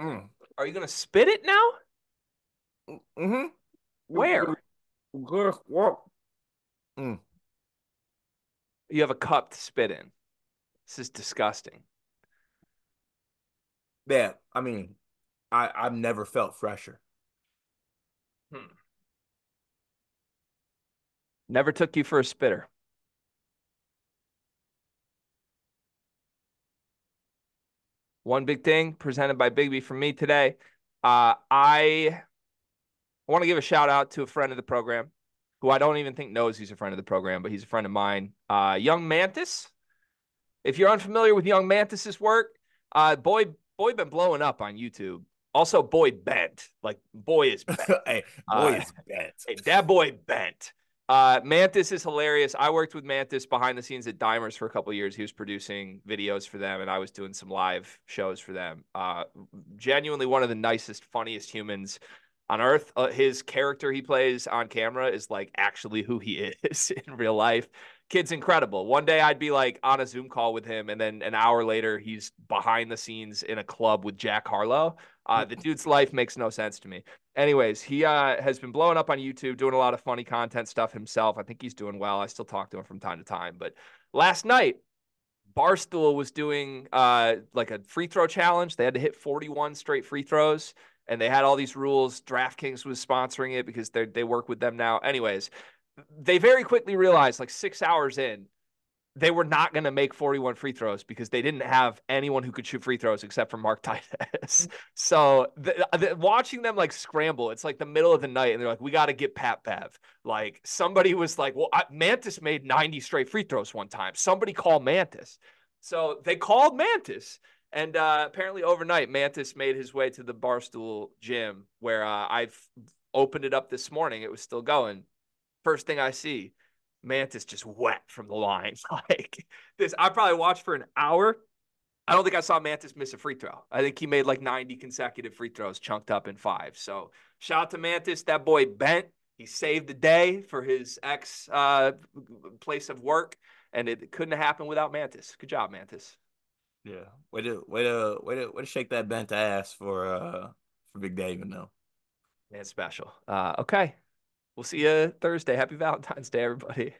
mm, Are you gonna spit it now? Mm-hmm. Where? Mm. You have a cup to spit in. This is disgusting. Yeah, I mean, I I've never felt fresher. Never took you for a spitter. One big thing presented by Bigby from me today. Uh, I want to give a shout out to a friend of the program who I don't even think knows he's a friend of the program, but he's a friend of mine. Uh, Young Mantis. If you're unfamiliar with Young Mantis's work, uh, boy, boy, been blowing up on YouTube. Also, boy bent. Like boy is bent. hey, Uh, boy, it's bent. Hey, that boy bent. Uh, Mantis is hilarious. I worked with Mantis behind the scenes at Dimers for a couple years. He was producing videos for them, and I was doing some live shows for them. Uh, genuinely one of the nicest, funniest humans on earth. Uh, his character he plays on camera is like actually who he is in real life. Kid's incredible. One day I'd be like on a Zoom call with him, and then an hour later he's behind the scenes in a club with Jack Harlow. Uh, the dude's life makes no sense to me. Anyways, he uh, has been blowing up on YouTube, doing a lot of funny content stuff himself. I think he's doing well. I still talk to him from time to time. But last night, Barstool was doing uh, like a free throw challenge. They had to hit 41 straight free throws, and they had all these rules. DraftKings was sponsoring it because they they work with them now. Anyways, they very quickly realized, like six hours in, they were not going to make 41 free throws because they didn't have anyone who could shoot free throws except for Mark Titus. so the, the, watching them like scramble, it's like the middle of the night, and they're like, "We got to get Pat Bev." Like somebody was like, "Well, I, Mantis made 90 straight free throws one time. Somebody call Mantis." So they called Mantis, and uh, apparently overnight, Mantis made his way to the Barstool gym where uh, I've opened it up this morning. It was still going. First thing I see, Mantis just wet from the line. Like this, I probably watched for an hour. I don't think I saw Mantis miss a free throw. I think he made like 90 consecutive free throws chunked up in five. So shout out to Mantis. That boy bent. He saved the day for his ex uh, place of work, and it couldn't have happened without Mantis. Good job, Mantis. Yeah, way to way to way to way to shake that bent ass for uh for Big David though. Man, special. Uh, okay. We'll see you Thursday. Happy Valentine's Day, everybody.